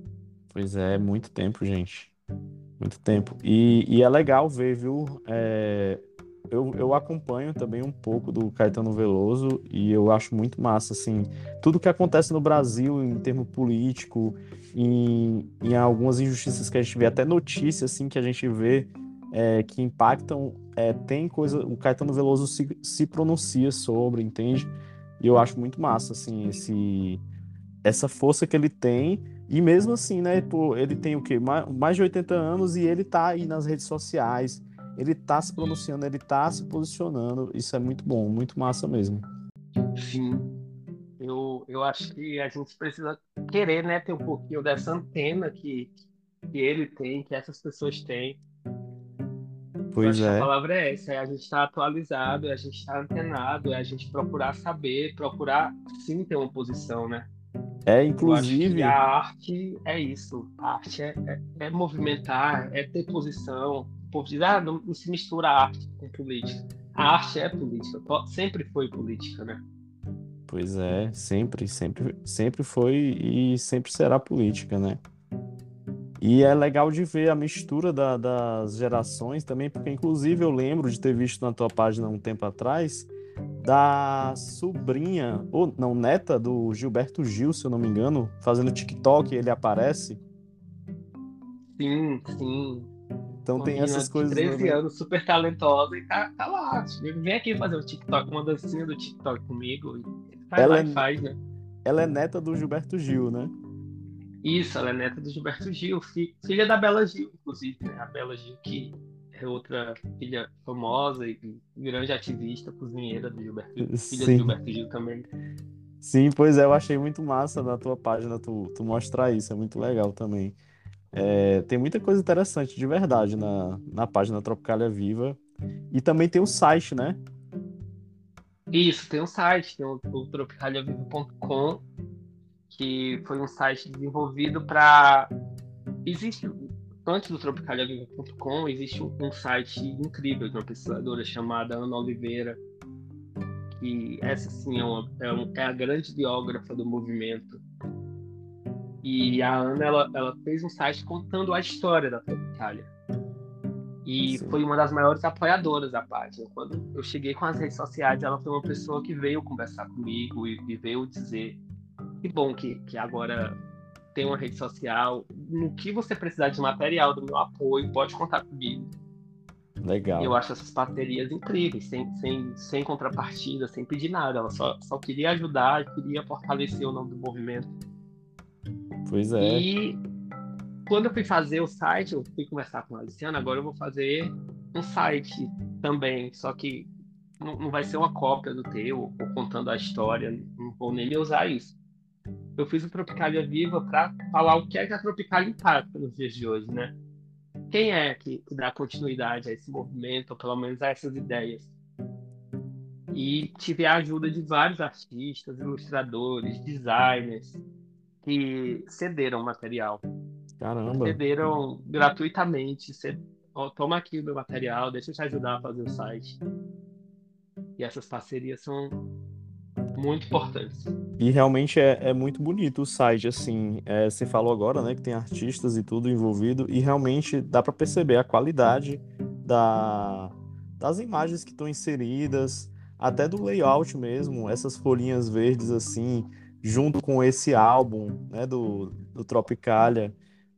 Pois é, muito tempo, gente. Muito tempo. E, e é legal ver, viu? É, eu, eu acompanho também um pouco do Caetano Veloso e eu acho muito massa, assim, tudo que acontece no Brasil em termo político, em, em algumas injustiças que a gente vê, até notícias, assim, que a gente vê é, que impactam, é, tem coisa, o Caetano Veloso se, se pronuncia sobre, entende? E eu acho muito massa, assim, esse, essa força que ele tem e mesmo assim, né, pô, ele tem o quê? Mais de 80 anos e ele tá aí nas redes sociais, ele tá se pronunciando, ele tá se posicionando. Isso é muito bom, muito massa mesmo. Sim. Eu, eu acho que a gente precisa querer, né, ter um pouquinho dessa antena que, que ele tem, que essas pessoas têm. Pois é. A palavra é essa, é a gente estar tá atualizado, é a gente estar tá antenado, é a gente procurar saber, procurar sim ter uma posição, né? É, inclusive. a arte é isso. A arte é, é, é movimentar, é ter posição, povo diz, ah, não, não, se mistura a arte com política. A arte é política, sempre foi política, né? Pois é, sempre, sempre, sempre foi e sempre será política, né? E é legal de ver a mistura da, das gerações também, porque inclusive eu lembro de ter visto na tua página um tempo atrás da sobrinha, ou não, neta do Gilberto Gil, se eu não me engano, fazendo TikTok, ele aparece. Sim, sim. Então uma tem essas coisas. 13 né? anos, super talentosa e tá, tá lá. Vem aqui fazer um TikTok, uma dancinha do TikTok comigo. Faz ela lá é, faz, né? Ela é neta do Gilberto Gil, né? Isso, ela é neta do Gilberto Gil, filha da Bela Gil, inclusive, né? A Bela Gil, que é outra filha famosa e grande ativista, cozinheira do Gilberto Gil, filha Sim. do Gilberto Gil também. Sim, pois é, eu achei muito massa na tua página tu, tu mostrar isso, é muito legal também. É, tem muita coisa interessante de verdade na, na página Tropicalia Viva. E também tem o site, né? Isso, tem um site, tem o, o tropicaliaviva.com, que foi um site desenvolvido para. Existe, antes do tropicaliaviva.com, existe um, um, site incrível de uma pesquisadora chamada Ana Oliveira, que essa sim é, uma, é, um, é a grande biógrafa do movimento e a Ana, ela, ela fez um site contando a história da Tropicália. E Sim. foi uma das maiores apoiadoras da página. Quando eu cheguei com as redes sociais, ela foi uma pessoa que veio conversar comigo e, e veio dizer que bom que, que agora tem uma rede social. No que você precisar de material do meu apoio, pode contar comigo. Legal. Eu acho essas parcerias incríveis, sem, sem, sem contrapartida, sem pedir nada. Ela só, só queria ajudar, queria fortalecer o nome do movimento. Pois é. E quando eu fui fazer o site, eu fui conversar com a Luciana, agora eu vou fazer um site também, só que não, não vai ser uma cópia do teu, ou contando a história, não vou nem usar isso. Eu fiz o Tropicalia Viva para falar o que é que a Tropicalia impacta nos dias de hoje, né? Quem é que, que dá continuidade a esse movimento, ou pelo menos a essas ideias? E tive a ajuda de vários artistas, ilustradores, designers, que cederam material. Caramba. Cederam gratuitamente. Ced... Oh, toma aqui o meu material, deixa eu te ajudar a fazer o site. E essas parcerias são muito importantes. E realmente é, é muito bonito o site, assim. É, você falou agora, né, que tem artistas e tudo envolvido, e realmente dá para perceber a qualidade da, das imagens que estão inseridas, até do layout mesmo, essas folhinhas verdes assim, junto com esse álbum né, do, do Tropicalia,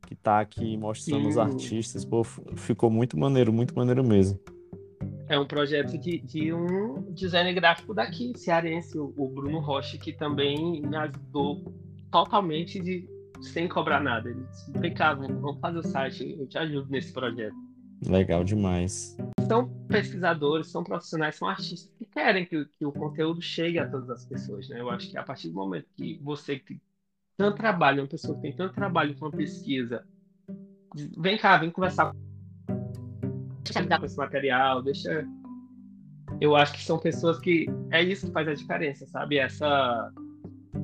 que tá aqui mostrando Sim. os artistas. Pô, ficou muito maneiro, muito maneiro mesmo. É um projeto de, de um designer gráfico daqui, cearense, o, o Bruno Rocha, que também me ajudou totalmente de, sem cobrar nada. Ele disse, vem cá, vamos fazer o site, eu te ajudo nesse projeto. Legal demais. São pesquisadores, são profissionais, são artistas que querem que, que, o conteúdo chegue a todas as pessoas. Né? Eu acho que a partir do momento que você que tem tanto trabalho, uma pessoa que tem tanto trabalho com a pesquisa, vem cá, vem conversar. Deixa lidar com esse material, deixa. Eu acho que são pessoas que. É isso que faz a diferença, sabe? Essa.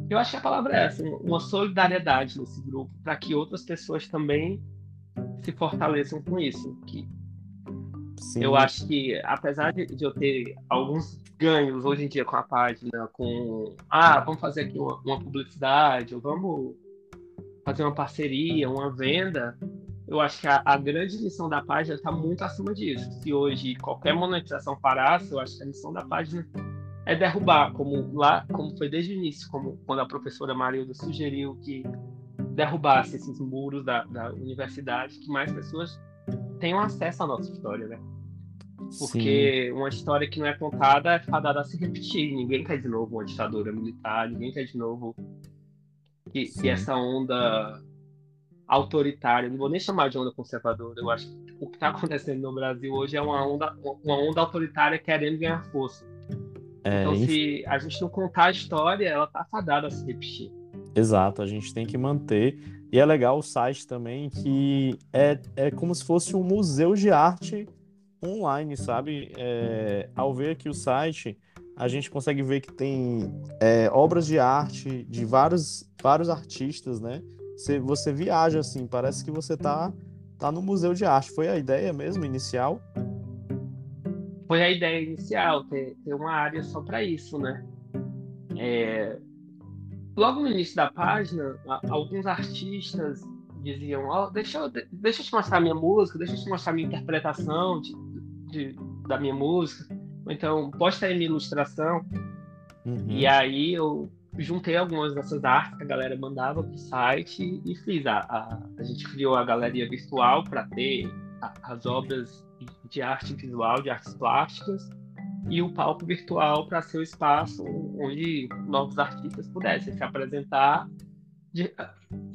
Eu acho que a palavra é essa, uma solidariedade nesse grupo, para que outras pessoas também se fortaleçam com isso. Que Sim. eu acho que, apesar de, de, eu ter alguns ganhos hoje em dia com a página, com ah, vamos fazer aqui uma, uma publicidade, ou vamos fazer uma parceria, uma venda, eu acho que a, a grande missão da página está muito acima disso. Se hoje qualquer monetização parasse, eu acho que a missão da página é derrubar, como lá, como foi desde o início, como quando a professora Marilda sugeriu que derrubasse esses muros da, da universidade, que mais pessoas tenham acesso à nossa história, né? Porque Sim. uma história que não é contada é fadada a se repetir. Ninguém quer de novo uma ditadura militar, ninguém quer de novo que, que essa onda autoritária, não vou nem chamar de onda conservadora, eu acho que o que está acontecendo no Brasil hoje é uma onda, uma onda autoritária querendo ganhar força. É, então, se a gente não contar a história, ela tá fadada a se repetir. Exato, a gente tem que manter. E é legal o site também, que é, é como se fosse um museu de arte online, sabe? É, ao ver aqui o site, a gente consegue ver que tem é, obras de arte de vários, vários artistas, né? Você, você viaja assim, parece que você tá, tá no museu de arte. Foi a ideia mesmo inicial? Foi a ideia inicial, ter, ter uma área só para isso, né? É, logo no início da página, alguns artistas diziam: oh, deixa, eu, deixa eu te mostrar minha música, deixa eu te mostrar minha interpretação de, de, da minha música. Ou então, posta aí minha ilustração. Uhum. E aí eu juntei algumas dessas artes que a galera mandava pro site e fiz. A, a, a gente criou a galeria virtual para ter a, as obras de arte visual, de artes plásticas e o palco virtual para ser o espaço onde novos artistas pudessem se apresentar. De...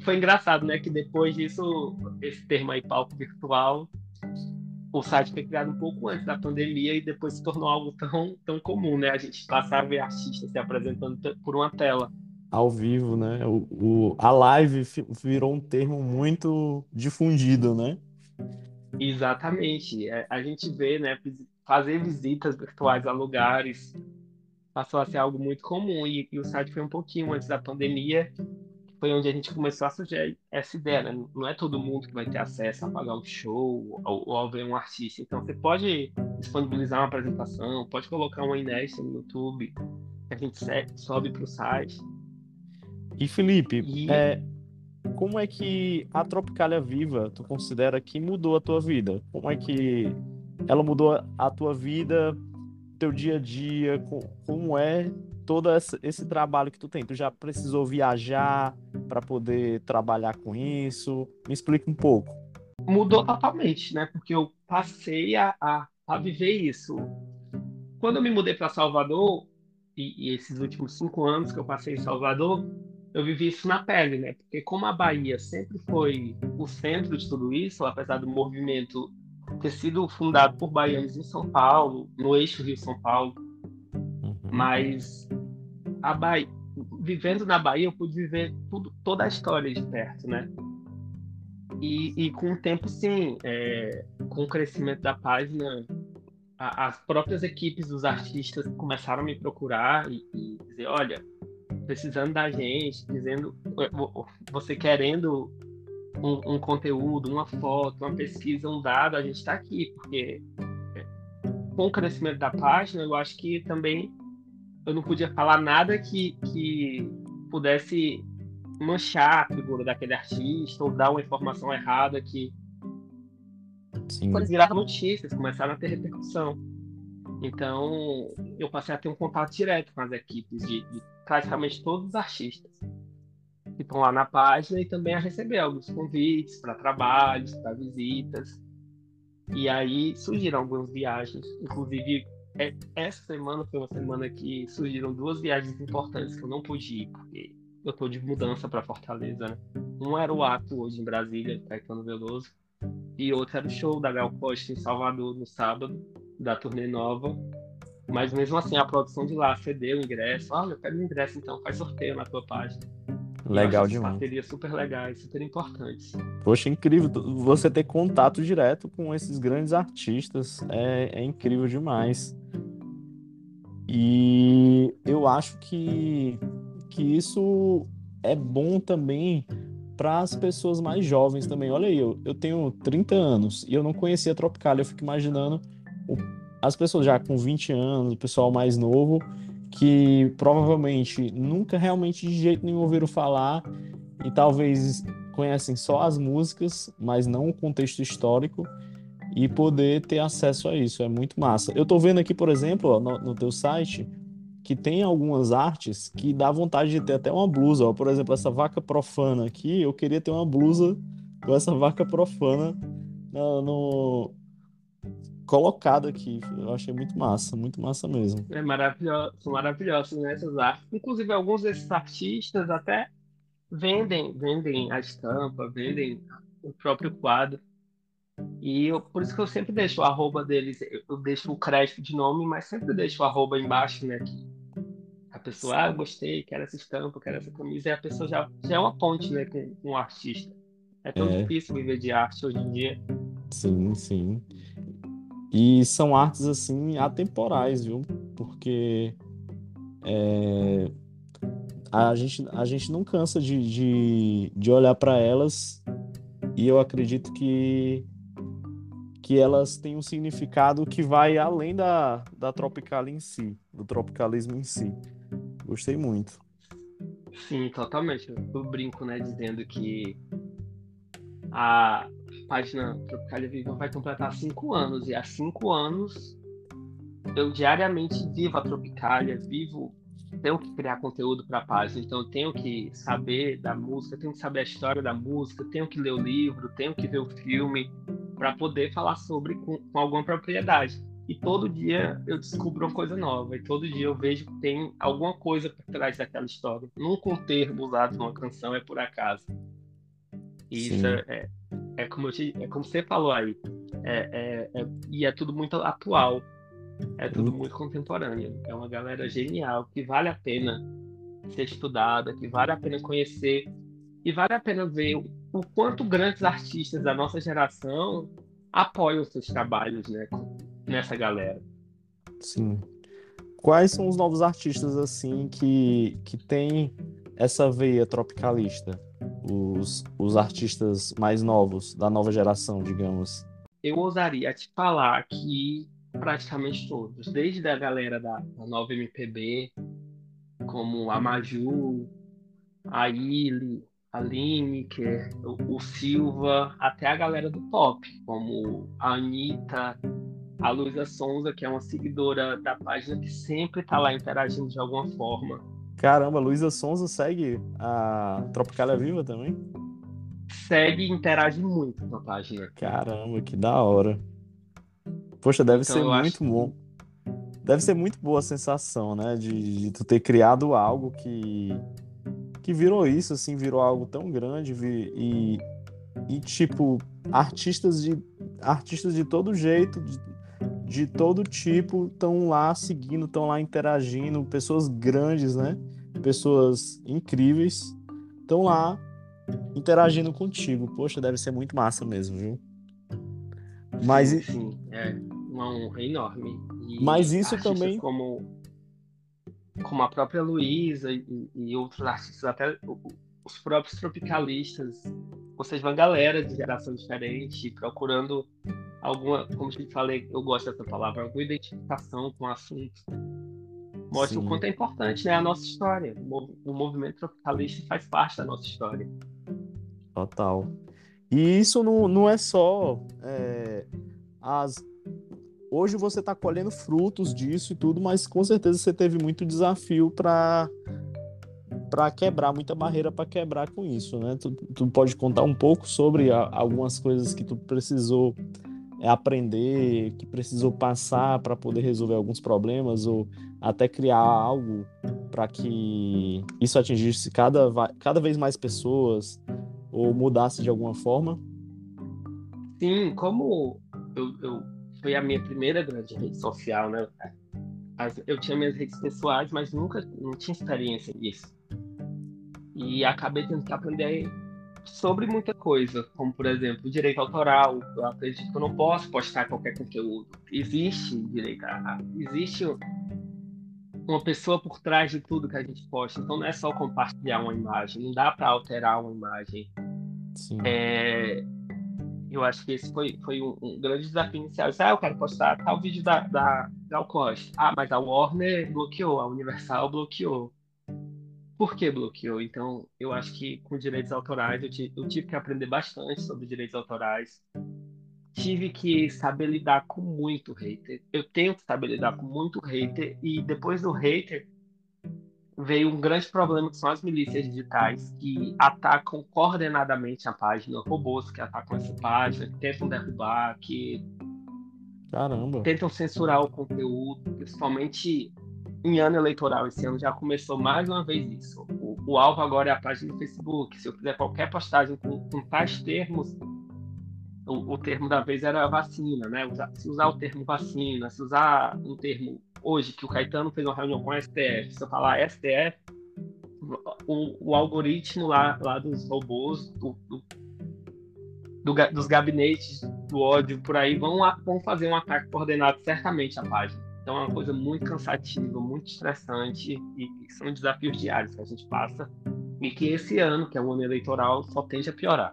Foi engraçado, né, que depois disso, esse termo aí, palco virtual, o site foi criado um pouco antes da pandemia e depois se tornou algo tão, tão comum, né? A gente passar a ver artistas se apresentando por uma tela. Ao vivo, né? O, o, a live virou um termo muito difundido, né? Exatamente. É, a gente vê, né, fazer visitas virtuais a lugares passou a ser algo muito comum e, e, o site foi um pouquinho antes da pandemia foi onde a gente começou a sugerir essa ideia né? não é todo mundo que vai ter acesso a pagar um show ou, ou a ver um artista. Então você pode disponibilizar uma apresentação pode colocar uma inédita no YouTube que a gente sobe para o site. E Felipe e... É, como é que a Tropicália Viva tu considera que mudou a tua vida? Como é que ela mudou a tua vida, teu dia a dia, como é todo esse trabalho que tu tem? Tu já precisou viajar para poder trabalhar com isso? Me explica um pouco. Mudou totalmente, né? Porque eu passei a, a, a viver isso. Quando eu me mudei para Salvador, e, e, esses últimos cinco anos que eu passei em Salvador, eu vivi isso na pele, né? Porque como a Bahia sempre foi o centro de tudo isso, apesar do movimento ter sido fundado por baianos em São Paulo, no eixo Rio-São Paulo. Mas a Bahia, vivendo na Bahia, eu pude viver tudo, toda a história de perto, né? E, e com o tempo, sim, é, com o crescimento da página, a, as próprias equipes dos artistas começaram a me procurar e, e dizer, olha, precisando da gente, dizendo, você querendo um, um, conteúdo, uma foto, uma pesquisa, um dado, a gente está aqui, porque é, com o crescimento da página, eu acho que também eu não podia falar nada que, que pudesse manchar a figura daquele artista ou dar uma informação errada que Sim. Quando viraram notícias, começaram a ter repercussão. Então, eu passei a ter um contato direto com as equipes de, de praticamente todos os artistas que estão lá na página e também a receber alguns convites para trabalhos, para visitas. E aí surgiram algumas viagens, inclusive é, essa semana foi uma semana que surgiram duas viagens importantes que eu não pude ir, porque eu estou de mudança para Fortaleza. Né? Um era o ato hoje em Brasília, Caetano Veloso, e outro era o show da Gal Costa em Salvador no sábado, da turnê nova. Mas mesmo assim, a produção de lá cedeu o ingresso. Olha, eu quero o ingresso então, faz sorteio na tua página. Legal demais. Parcerias super legais, super importantes. Poxa, incrível. Você ter contato direto com esses grandes artistas é, é incrível demais. E eu acho que, que isso é bom também para as pessoas mais jovens também. Olha aí, eu, eu tenho 30 anos e eu não conhecia Tropical. Eu fico imaginando o, as pessoas já com 20 anos, o pessoal mais novo, que provavelmente nunca realmente de jeito nenhum ouviram falar e talvez conhecem só as músicas, mas não o contexto histórico e poder ter acesso a isso. É muito massa. Eu tô vendo aqui, por exemplo, ó, no, no teu site, que tem algumas artes que dá vontade de ter até uma blusa. Ó. Por exemplo, essa vaca profana aqui, eu queria ter uma blusa com essa vaca profana no, no... colocada aqui. Eu achei muito massa, muito massa mesmo. É maravilhoso, são maravilhosas né, essas artes. Inclusive, alguns desses artistas até vendem, vendem a estampa, vendem o próprio quadro. E eu, por isso que eu sempre deixo o arroba deles, eu deixo o crédito de nome, mas sempre deixo o arroba embaixo, né? Que a pessoa, ah, gostei, quero essa estampa, quero essa camisa, e a pessoa já, já é uma ponte, né, com, com o artista. É tão é. difícil viver de arte hoje em dia. Sim, sim. E são artes, assim, atemporais, viu? Porque é, a, gente, a gente não cansa de, de, de olhar para elas e eu acredito que que elas têm um significado que vai além da, da tropical em si, do tropicalismo em si. Gostei muito. Sim, totalmente. Eu brinco, né, dizendo que a página Tropicalia Viva vai completar cinco anos, e há cinco anos eu diariamente vivo a Tropicalia, vivo tenho que criar conteúdo para a página, então eu tenho que saber da música, tenho que saber a história da música, tenho que ler o livro, tenho que ver o filme para poder falar sobre com, com, alguma propriedade. E todo dia eu descubro uma coisa nova, e todo dia eu vejo que tem alguma coisa por trás daquela história. Nunca um termo usado numa canção é por acaso. E isso é, é, como te, é como você falou aí, é, é, é, e é tudo muito atual. É tudo hum. muito contemporâneo. É uma galera genial que vale a pena ser estudada, que vale a pena conhecer e vale a pena ver o quanto grandes artistas da nossa geração apoiam os seus trabalhos, né, nessa galera. Sim. Quais são os novos artistas assim que que tem essa veia tropicalista? Os, os artistas mais novos da nova geração, digamos. Eu ousaria te falar que praticamente todos, desde a galera da, da nova MPB, como a Maju, a Illy, a Lineker, o, o, Silva, até a galera do pop, como a Anitta, a Luísa Sonza, que é uma seguidora da página que sempre está lá interagindo de alguma forma. Caramba, Luísa Sonza segue a Tropicália Viva também? Segue e interage muito na página. Caramba, que da hora. Poxa, deve então, ser muito bom. Deve ser muito boa a sensação, né? De, de, tu ter criado algo que, que virou isso, assim, virou algo tão grande e, e tipo, artistas de, artistas de todo jeito, de, de todo tipo, estão lá seguindo, estão lá interagindo, pessoas grandes, né? Pessoas incríveis, estão lá interagindo contigo. Poxa, deve ser muito massa mesmo, viu? Mas. Sim, é uma honra enorme. E Mas isso também. Como, como a própria Luísa e, e, outros artistas, até os próprios tropicalistas, seja, uma galera de geração diferente, procurando alguma, como eu falei, eu gosto dessa palavra, alguma identificação com o assunto. Mostra Sim. o quanto é importante né, a nossa história. O movimento tropicalista faz parte da nossa história. Total. E isso não, não é só é, as Hoje você está colhendo frutos disso e tudo, mas com certeza você teve muito desafio para para quebrar, muita barreira para quebrar com isso, né? Tu, tu pode contar um pouco sobre a, algumas coisas que tu precisou aprender, que precisou passar para poder resolver alguns problemas ou até criar algo para que isso atingisse cada, cada vez mais pessoas ou mudasse de alguma forma? Sim, como eu, eu foi a minha primeira grande rede social, né? eu tinha minhas redes pessoais, mas nunca não tinha experiência nisso. E acabei tendo que aprender sobre muita coisa, como por exemplo, direito autoral. Eu acredito que eu não posso postar qualquer conteúdo. Existe direito a, existe uma pessoa por trás de tudo que a gente posta. Então não é só compartilhar uma imagem, não dá para alterar uma imagem Sim. É, eu acho que esse foi, foi um, um grande desafio inicial. ah, eu quero postar tal vídeo da, da Gal Costa. Ah, mas a Warner bloqueou, a Universal bloqueou. Por que bloqueou? Então, eu acho que com direitos autorais, eu, eu tive que aprender bastante sobre direitos autorais. Tive que saber lidar com muito hater. Eu tenho que saber lidar com muito hater. E depois do hater, veio um grande problema que são as milícias digitais que atacam coordenadamente a página, robôs que atacam essa página, que tentam derrubar, que Caramba. tentam censurar o conteúdo, principalmente em ano eleitoral. Esse ano já começou mais uma vez isso. O, o alvo agora é a página do Facebook. Se eu fizer qualquer postagem com, com tais termos, o, o, termo da vez era vacina, né? se usar o termo vacina, se usar um termo hoje que o Caetano fez uma reunião com o STF, se eu falar STF, o, o algoritmo lá, lá dos robôs, do, do, do, dos gabinetes do ódio por aí, vão, vão fazer um ataque coordenado certamente à página. Então é uma coisa muito cansativa, muito estressante e são desafios diários que a gente passa e que esse ano, que é o ano eleitoral, só tende a piorar.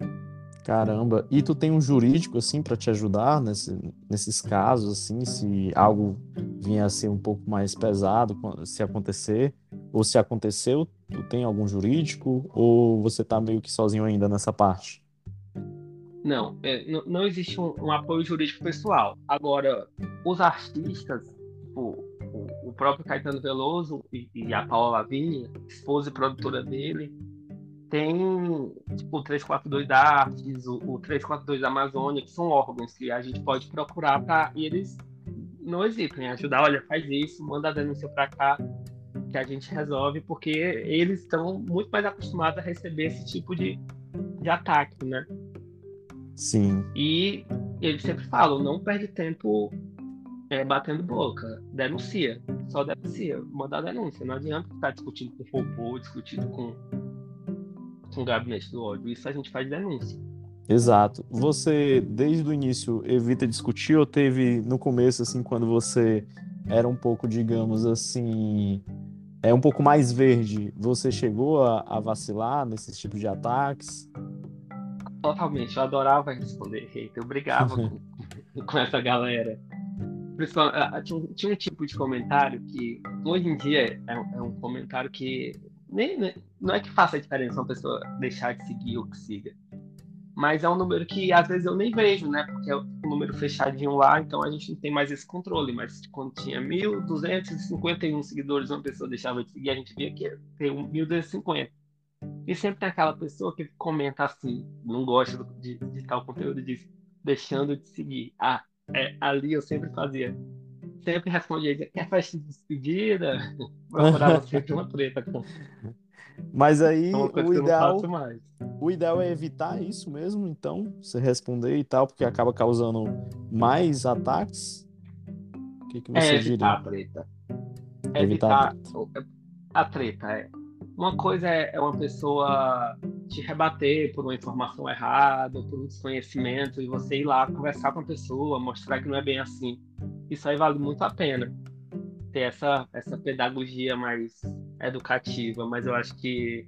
Caramba, e tu tem um jurídico assim para te ajudar nesse, nesses casos assim, se algo vinha a ser um pouco mais pesado, se acontecer, ou se aconteceu, tu tem algum jurídico ou você tá meio que sozinho ainda nessa parte? Não, é, não, existe um, um, apoio jurídico pessoal. Agora, os artistas, o, o, o próprio Caetano Veloso e, e a Paula Lavigne, esposa e produtora dele, tem tipo, o 342 da Artes, o, o 342 da Amazônia, que são órgãos que a gente pode procurar para e eles não hesitam em ajudar. Olha, faz isso, manda a denúncia para cá, que a gente resolve, porque eles estão muito mais acostumados a receber esse tipo de, de ataque, né? Sim. E eles sempre falam, não perde tempo é, batendo boca, denuncia, só denuncia, manda a denúncia. Não adianta estar discutindo com robô, discutindo com com o gabinete do ódio. Isso a gente faz denúncia. Exato. Você, desde o início, evita discutir ou teve no começo, assim, quando você era um pouco, digamos assim, é um pouco mais verde, você chegou a, a vacilar nesses tipos de ataques? Totalmente. Eu adorava responder hater. Eu brigava com, com essa galera. Tinha, tinha um tipo de comentário que, hoje em dia, é, é um comentário que nem, nem, não é que faça diferença uma pessoa deixar de seguir ou que siga. Mas é um número que às vezes eu nem vejo, né? Porque é um número fechadinho lá, então a gente não tem mais esse controle. Mas quando tinha 1.251 seguidores, uma pessoa deixava de seguir, a gente via que tem 1.250. E sempre tem aquela pessoa que comenta assim, não gosta de, de tal conteúdo, diz, deixando de seguir. Ah, é, ali eu sempre fazia sempre respondia, quer festa de despedida? Procurava sempre uma treta com. Mas aí é o ideal, o ideal é evitar isso mesmo, então, você responder e tal, porque acaba causando mais ataques. O que, que você é diria? A treta. É evitar, evitar a treta. É. Uma coisa é, é uma pessoa te rebater por uma informação errada, por um desconhecimento, e você ir lá conversar com a pessoa, mostrar que não é bem assim isso aí vale muito a pena ter essa, essa pedagogia mais educativa, mas eu acho que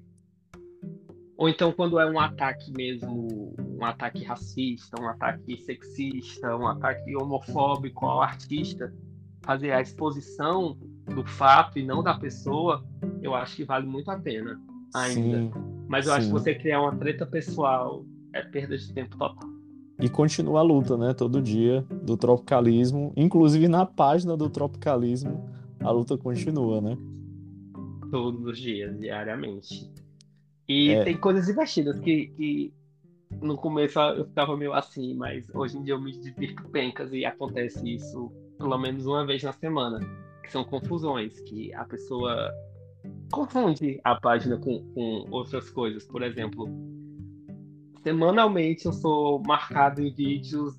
ou então quando é um ataque mesmo, um ataque racista, um ataque sexista, um ataque homofóbico ao artista, fazer a exposição do fato e não da pessoa, eu acho que vale muito a pena ainda. Sim, Mas eu sim. acho que você criar uma treta pessoal é perda de tempo total. E continua a luta, né? Todo dia do tropicalismo, inclusive na página do tropicalismo, a luta continua, né? Todos os dias, diariamente. E é... tem coisas investidas que, que no começo eu ficava meio assim, mas hoje em dia eu me divirto pencas e acontece isso pelo menos uma vez na semana. Que são confusões, que a pessoa confunde a página com, com outras coisas. Por exemplo, semanalmente eu sou marcado em vídeos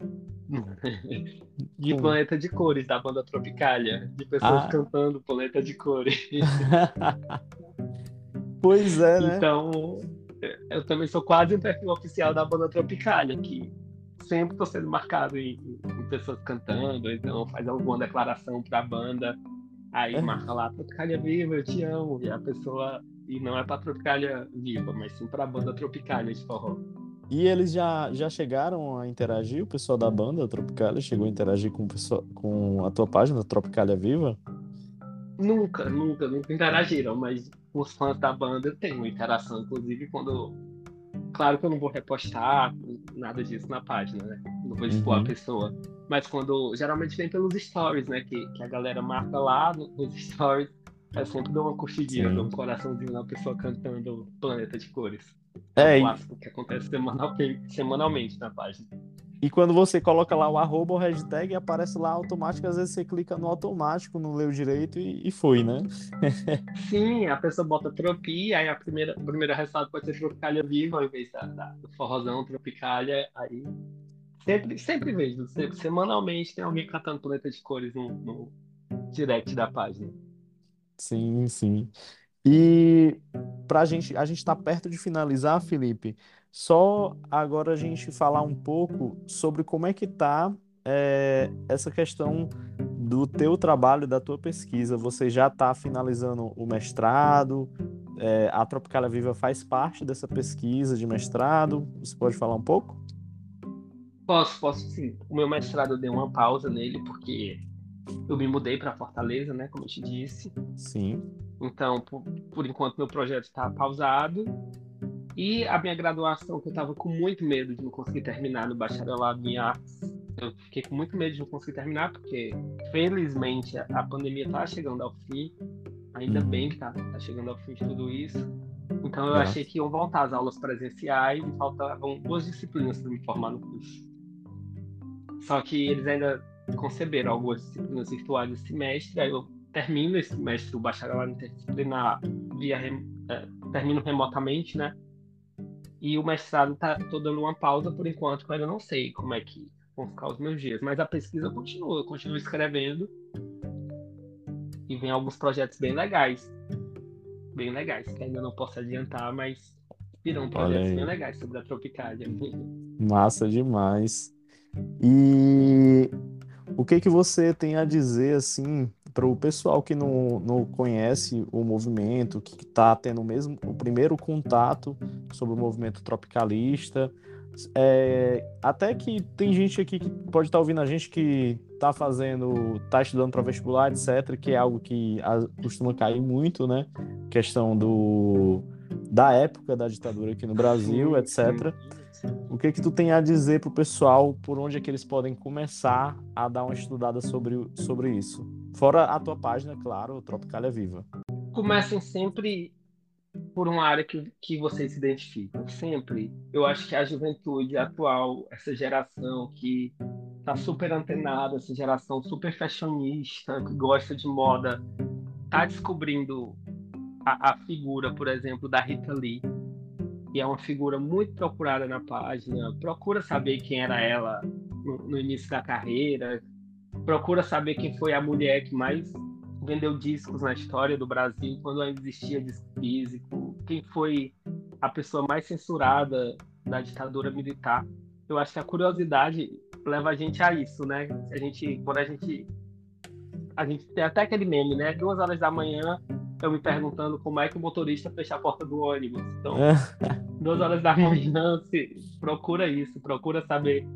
de Planeta de Cores, da banda Tropicália, de pessoas ah. cantando Planeta de Cores. pois é, né? Então, eu também sou quase um perfil oficial da banda Tropicália, que sempre estou sendo marcado em, em, pessoas cantando, então faz alguma declaração para a banda, aí é. marca lá Tropicália Viva, eu te amo, e a pessoa. E não é para Tropicália Viva, mas sim para a banda Tropicália de forró. E eles já, já chegaram a interagir, o pessoal da banda Tropicalia chegou a interagir com, pessoal, com a tua página, Tropicalia Viva? Nunca, nunca, nunca interagiram, mas os fãs da banda têm uma interação, inclusive quando. Claro que eu não vou repostar nada disso na página, né? Não vou expor uhum. a pessoa. Mas quando. Geralmente vem pelos stories, né? Que, que a galera marca lá nos stories. É sempre dá uma curtidinha, dá um coraçãozinho na pessoa cantando Planeta de Cores. É, é um clássico que acontece semanalmente na página. E quando você coloca lá o arroba ou hashtag, aparece lá automático, às vezes você clica no automático, não leu direito e, e foi, né? Sim, a pessoa bota tropia, aí a primeira, o primeiro resultado pode ser tropicalha viva ao invés da, da, do forrozão tropicalha, aí sempre, sempre vejo, sempre, semanalmente tem alguém cantando planeta de cores no, no direct da página. Sim, sim. E pra gente, a gente está perto de finalizar, Felipe. Só agora a gente falar um pouco sobre como é que tá é, essa questão do teu trabalho, da tua pesquisa. Você já está finalizando o mestrado? É, a Tropicalia Viva faz parte dessa pesquisa de mestrado? Você pode falar um pouco? Posso, posso sim. O meu mestrado deu uma pausa nele porque eu me mudei para Fortaleza, né, como eu te disse. Sim. Então, por, por enquanto meu projeto está pausado e a minha graduação, que eu estava com muito medo de não conseguir terminar no bacharelado em artes, eu fiquei com muito medo de não conseguir terminar, porque felizmente a, pandemia está chegando ao fim, ainda uhum. bem que está tá chegando ao fim de tudo isso. Então eu é. achei que iam voltar as aulas presenciais e faltavam duas disciplinas para me formar no curso. Só que eles ainda conceberam algumas disciplinas virtuais esse semestre, aí eu termino esse semestre o bacharelado interdisciplinar via é, termino remotamente, né? E o mestrado tá tô dando uma pausa por enquanto, porque eu ainda não sei como é que vão ficar os meus dias. Mas a pesquisa continua, eu continuo escrevendo. E vem alguns projetos bem legais. Bem legais, que ainda não posso adiantar, mas virão projetos bem legais sobre a Tropicália. Massa demais. E o que que você tem a dizer assim para o pessoal que não, não conhece o movimento, que está tendo mesmo o primeiro contato sobre o movimento tropicalista, é, até que tem gente aqui que pode estar tá ouvindo a gente que está fazendo, está estudando para vestibular, etc., que é algo que costuma cair muito, né? Questão do da época da ditadura aqui no Brasil, etc. O que que tu tem a dizer para o pessoal, por onde é que eles podem começar a dar uma estudada sobre, sobre isso? Fora a tua página, claro, Tropicalia Viva. Comecem sempre por uma área que, que vocês se identificam. Sempre. Eu acho que a juventude atual, essa geração que tá super antenada, essa geração super fashionista, que gosta de moda, tá descobrindo a, a figura, por exemplo, da Rita Lee, que é uma figura muito procurada na página. Procura saber quem era ela no, no início da carreira, procura saber quem foi a mulher que mais vendeu discos na história do Brasil quando ainda existia disco físico, quem foi a pessoa mais censurada da ditadura militar. Eu acho que a curiosidade leva a gente a isso, né? A gente, quando a gente a gente tem até aquele meme, né? Duas horas da manhã, eu me perguntando como é que o motorista fecha a porta do ônibus. Então, duas horas da manhã, se procura isso, procura saber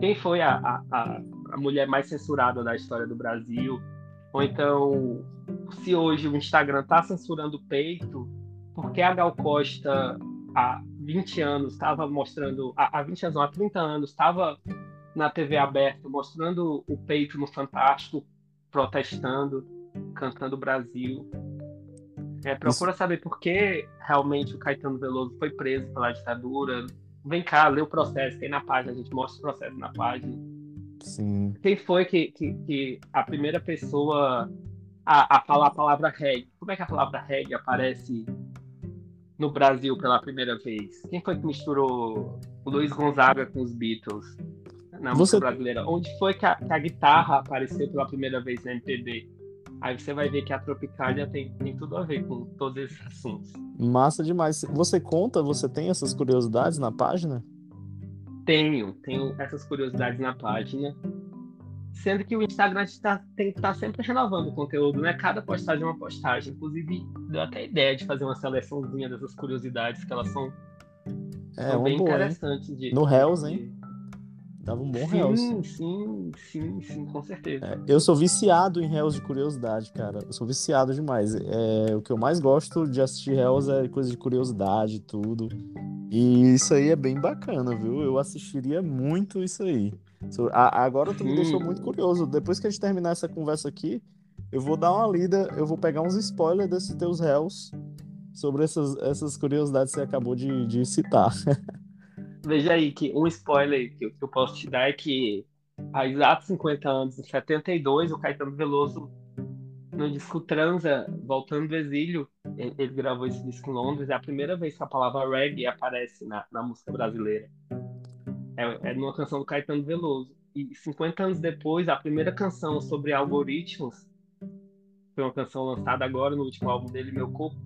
quem foi a, a, a mulher mais censurada da história do Brasil. Ou então, se hoje o Instagram está censurando o peito, por que a Gal Costa há 20 anos estava mostrando, há 20 anos, não, há 30 anos, estava na TV aberta mostrando o peito no Fantástico, protestando, cantando Brasil. É, procura Isso. saber por que realmente o Caetano Veloso foi preso pela ditadura. Vem cá, lê o processo, tem na página, a gente mostra o processo na página. Sim. Quem foi que, que, que a primeira pessoa a, a falar a palavra reggae? Como é que a palavra reggae aparece no Brasil pela primeira vez? Quem foi que misturou o Luiz Gonzaga com os Beatles na música brasileira? Onde foi que a, que a, guitarra apareceu pela primeira vez na MPB? Aí você vai ver que a Tropicália tem, tem tudo a ver com todos esses assuntos. Massa demais. Você conta, você tem essas curiosidades na página? Tenho, tenho essas curiosidades na página. Sendo que o Instagram está, tem que estar tá sempre renovando o conteúdo, né? Cada postagem é uma postagem. Inclusive, deu até a ideia de fazer uma seleçãozinha dessas curiosidades, que elas são É, São bem boa, interessantes. De, no Hells, hein? Dava um bom sim, Hells. Sim, sim, sim, sim, com certeza. É, eu sou viciado em Hells de curiosidade, cara. Eu sou viciado demais. É, o que eu mais gosto de assistir Hells é coisa de curiosidade e tudo. E isso aí é bem bacana, viu? Eu assistiria muito isso aí. Agora tu me deixou muito curioso. Depois que a gente terminar essa conversa aqui, eu vou dar uma lida, eu vou pegar uns spoilers desses teus Hells sobre essas, essas curiosidades que você acabou de, de citar. Veja aí que um spoiler que eu posso te dar é que há exatos 50 anos, em 72, o Caetano Veloso, no disco Transa, voltando do exílio, ele, ele gravou esse disco em Londres, é a primeira vez que a palavra reggae aparece na, na música brasileira. É, é numa canção do Caetano Veloso. E 50 anos depois, a primeira canção sobre algoritmos foi uma canção lançada agora no último álbum dele, Meu Corpo,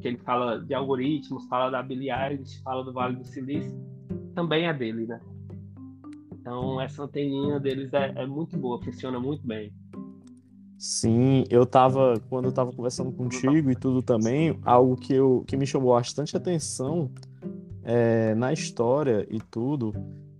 que ele fala de algoritmos, fala da Billie Eilish, fala do Vale do Silício também é dele, né? Então essa anteninha deles é, é muito boa, funciona muito bem. Sim, eu tava, quando eu tava conversando contigo e tudo também, algo que, eu, que me chamou bastante atenção é, na história e tudo,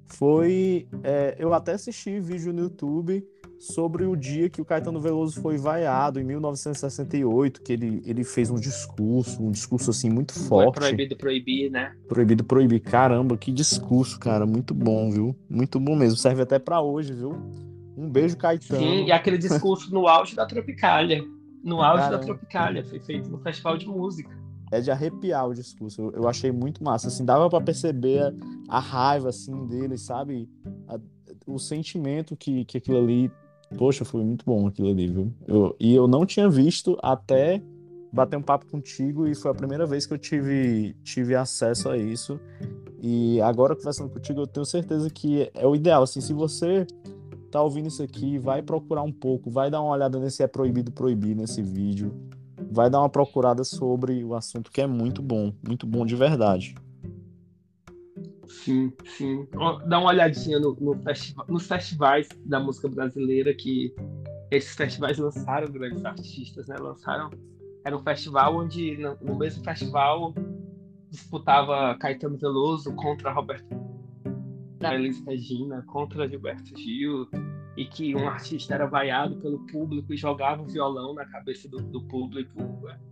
foi, é, eu até assisti vídeo no YouTube sobre o dia que o Caetano Veloso foi vaiado, em 1968, que ele, ele fez um discurso, um discurso assim muito forte. Foi proibido proibir, né? Proibido proibir. Caramba, que discurso, cara, muito bom, viu? Muito bom mesmo, serve até para hoje, viu? Um beijo, Caetano. Sim, e aquele discurso no auge da Tropicália. No auge Caramba. da Tropicália, foi feito no Festival de Música. É de arrepiar o discurso. Eu, eu achei muito massa. Assim, dava para perceber a, a, raiva assim dele, sabe? A, o sentimento que, que aquilo ali Poxa, foi muito bom aquilo ali, viu? Eu, e eu não tinha visto até bater um papo contigo e foi a primeira vez que eu tive, tive acesso a isso. E agora conversando contigo, eu tenho certeza que é o ideal. Assim, se você tá ouvindo isso aqui, vai procurar um pouco, vai dar uma olhada nesse é proibido proibir nesse vídeo, vai dar uma procurada sobre o assunto que é muito bom, muito bom de verdade. Sim, sim. Dá uma olhadinha no, no festival, nos festivais da música brasileira que esses festivais lançaram grandes artistas, né? Lançaram. Era um festival onde, no, mesmo festival, disputava Caetano Veloso contra Roberto Elis Regina, contra Gilberto Gil, e que um artista era vaiado pelo público e jogava o violão na cabeça do, do público.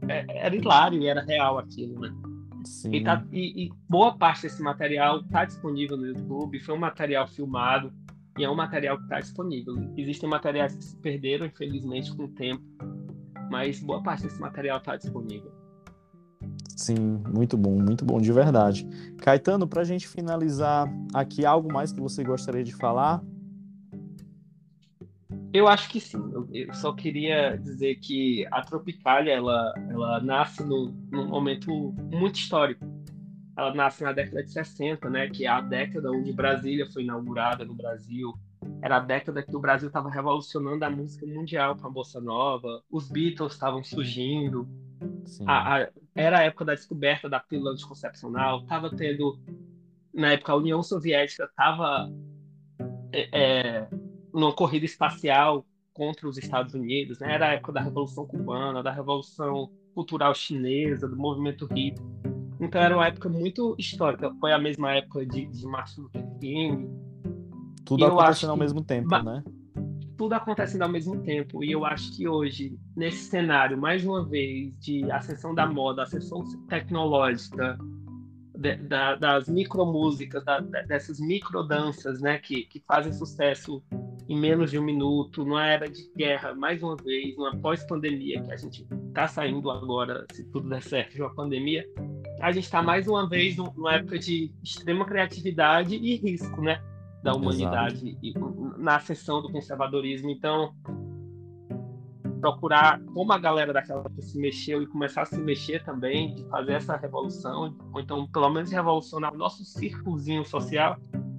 É, era hilário e era real aquilo, né? E, tá, e, e, boa parte desse material está disponível no YouTube, foi um material filmado e é um material que está disponível. Existem materiais que se perderam, infelizmente, com o tempo, mas boa parte desse material está disponível. Sim, muito bom, muito bom, de verdade. Caetano, para a gente finalizar aqui, algo mais que você gostaria de falar? Eu acho que sim. Eu, só queria dizer que a Tropicália ela, ela nasce no, num momento muito histórico. Ela nasce na década de 60, né, que é a década onde Brasília foi inaugurada no Brasil. Era a década que o Brasil estava revolucionando a música mundial com a bossa nova. Os Beatles estavam surgindo. A, a, era a época da descoberta da pílula anticoncepcional. Estava tendo, na época, a União Soviética estava é, é numa corrida espacial contra os Estados Unidos, né? Era a época da Revolução Cubana, da Revolução Cultural Chinesa, do movimento hippie. Então era uma época muito histórica. Foi a mesma época de, de Martin Luther King. Tudo acontecendo ao mesmo tempo, né? Tudo acontecendo ao mesmo tempo. E eu acho que hoje, nesse cenário, mais uma vez, de ascensão da moda, ascensão tecnológica, de, da, das micromúsicas, da, dessas microdanças, né, que, que fazem sucesso em menos de um minuto, numa era de guerra, mais uma vez, numa pós-pandemia, que a gente está saindo agora, se tudo der certo, de uma pandemia, a gente está mais uma vez numa época de extrema criatividade e risco, né? Da humanidade, e, na ascensão do conservadorismo. Então, procurar como a galera daquela época se mexeu e começar a se mexer também, de fazer essa revolução, ou então pelo menos revolucionar o nosso círculozinho social,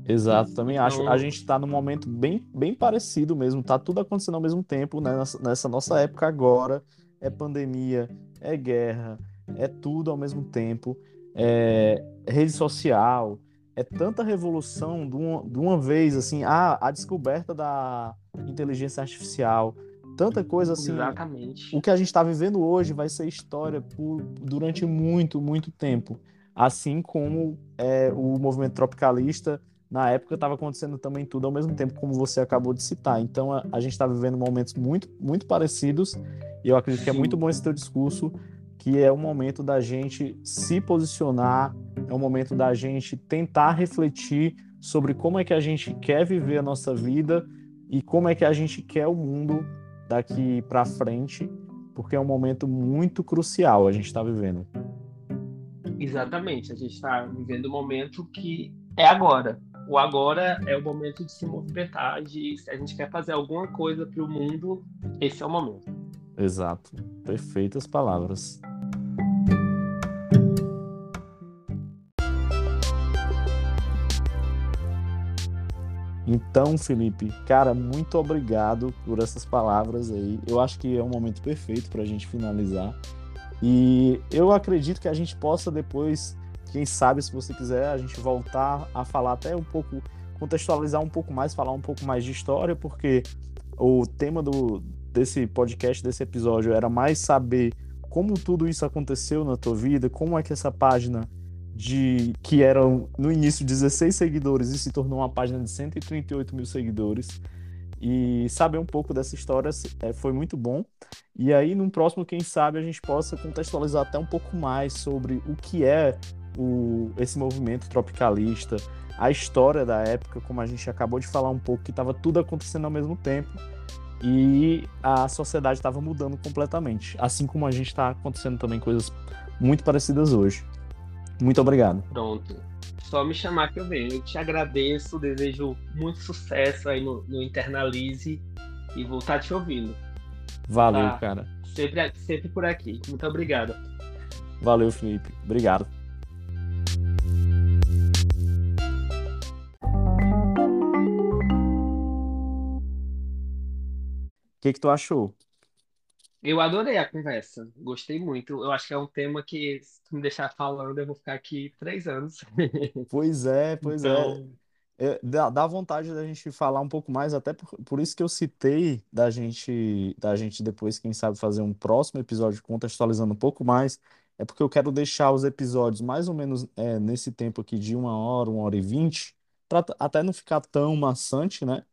Exato, também acho. Então... A gente está num momento bem, bem parecido mesmo, tá tudo acontecendo ao mesmo tempo, né? nessa, nessa nossa época agora. É pandemia, é guerra, é tudo ao mesmo tempo. É rede social, é tanta revolução de uma, de uma vez, assim, a, a descoberta da inteligência artificial, tanta coisa assim. Exatamente. O que a gente está vivendo hoje vai ser história por, durante muito, muito tempo. assim como é, o movimento tropicalista na época estava acontecendo também tudo ao mesmo tempo, como você acabou de citar. Então a, a gente está vivendo momentos muito, muito parecidos e eu acredito que é muito bom esse teu discurso, que é o momento da gente se posicionar, é o momento da gente tentar refletir sobre como é que a gente quer viver a nossa vida e como é que a gente quer o mundo daqui para frente, porque é um momento muito crucial a gente está vivendo. Exatamente, a gente está vivendo um momento que é agora. O agora é o momento de se movimentar, de se a gente quer fazer alguma coisa para o mundo, esse é o momento. Exato, perfeitas palavras. Então, Felipe, cara, muito obrigado por essas palavras aí. Eu acho que é um momento perfeito para a gente finalizar. E eu acredito que a gente possa depois, quem sabe, se você quiser, a gente voltar a falar até um pouco, contextualizar um pouco mais, falar um pouco mais de história, porque o tema do, desse podcast, desse episódio, era mais saber como tudo isso aconteceu na tua vida, como é que essa página de que eram no início 16 seguidores e se tornou uma página de 138 mil seguidores. E saber um pouco dessa história é, foi muito bom. E aí, no próximo, quem sabe, a gente possa contextualizar até um pouco mais sobre o que é o, esse movimento tropicalista, a história da época, como a gente acabou de falar um pouco, que estava tudo acontecendo ao mesmo tempo e a sociedade estava mudando completamente. Assim como a gente está acontecendo também coisas muito parecidas hoje. Muito obrigado. Pronto. Só me chamar que eu venho. Eu te agradeço, desejo muito sucesso aí no, no Internalize e vou estar te ouvindo. Valeu, tá? cara. Sempre, sempre por aqui. Muito obrigado. Valeu, Felipe. Obrigado. Que, que tu achou? Eu adorei a conversa, gostei muito. Eu acho que é um tema que, se me deixar falando, eu vou ficar aqui três anos. Pois é, pois é. Então, É, dá, dá vontade da gente falar um pouco mais, até por, por isso que eu citei da gente, da gente depois, quem sabe, fazer um próximo episódio contextualizando um pouco mais. É porque eu quero deixar os episódios mais ou menos é, nesse tempo aqui de uma hora, uma hora e vinte, para até não ficar tão maçante, né?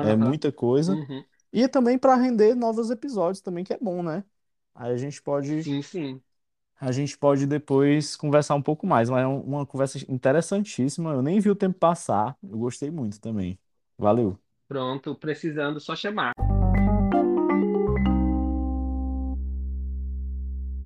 É aham, muita coisa. uhum. E também para render novos episódios também, que é bom, né? Aí a gente pode, Sim, sim. a gente pode depois conversar um pouco mais, mas é um- uma conversa interessantíssima. Eu nem vi o tempo passar. Eu gostei muito também. Valeu. Pronto, precisando, só chamar.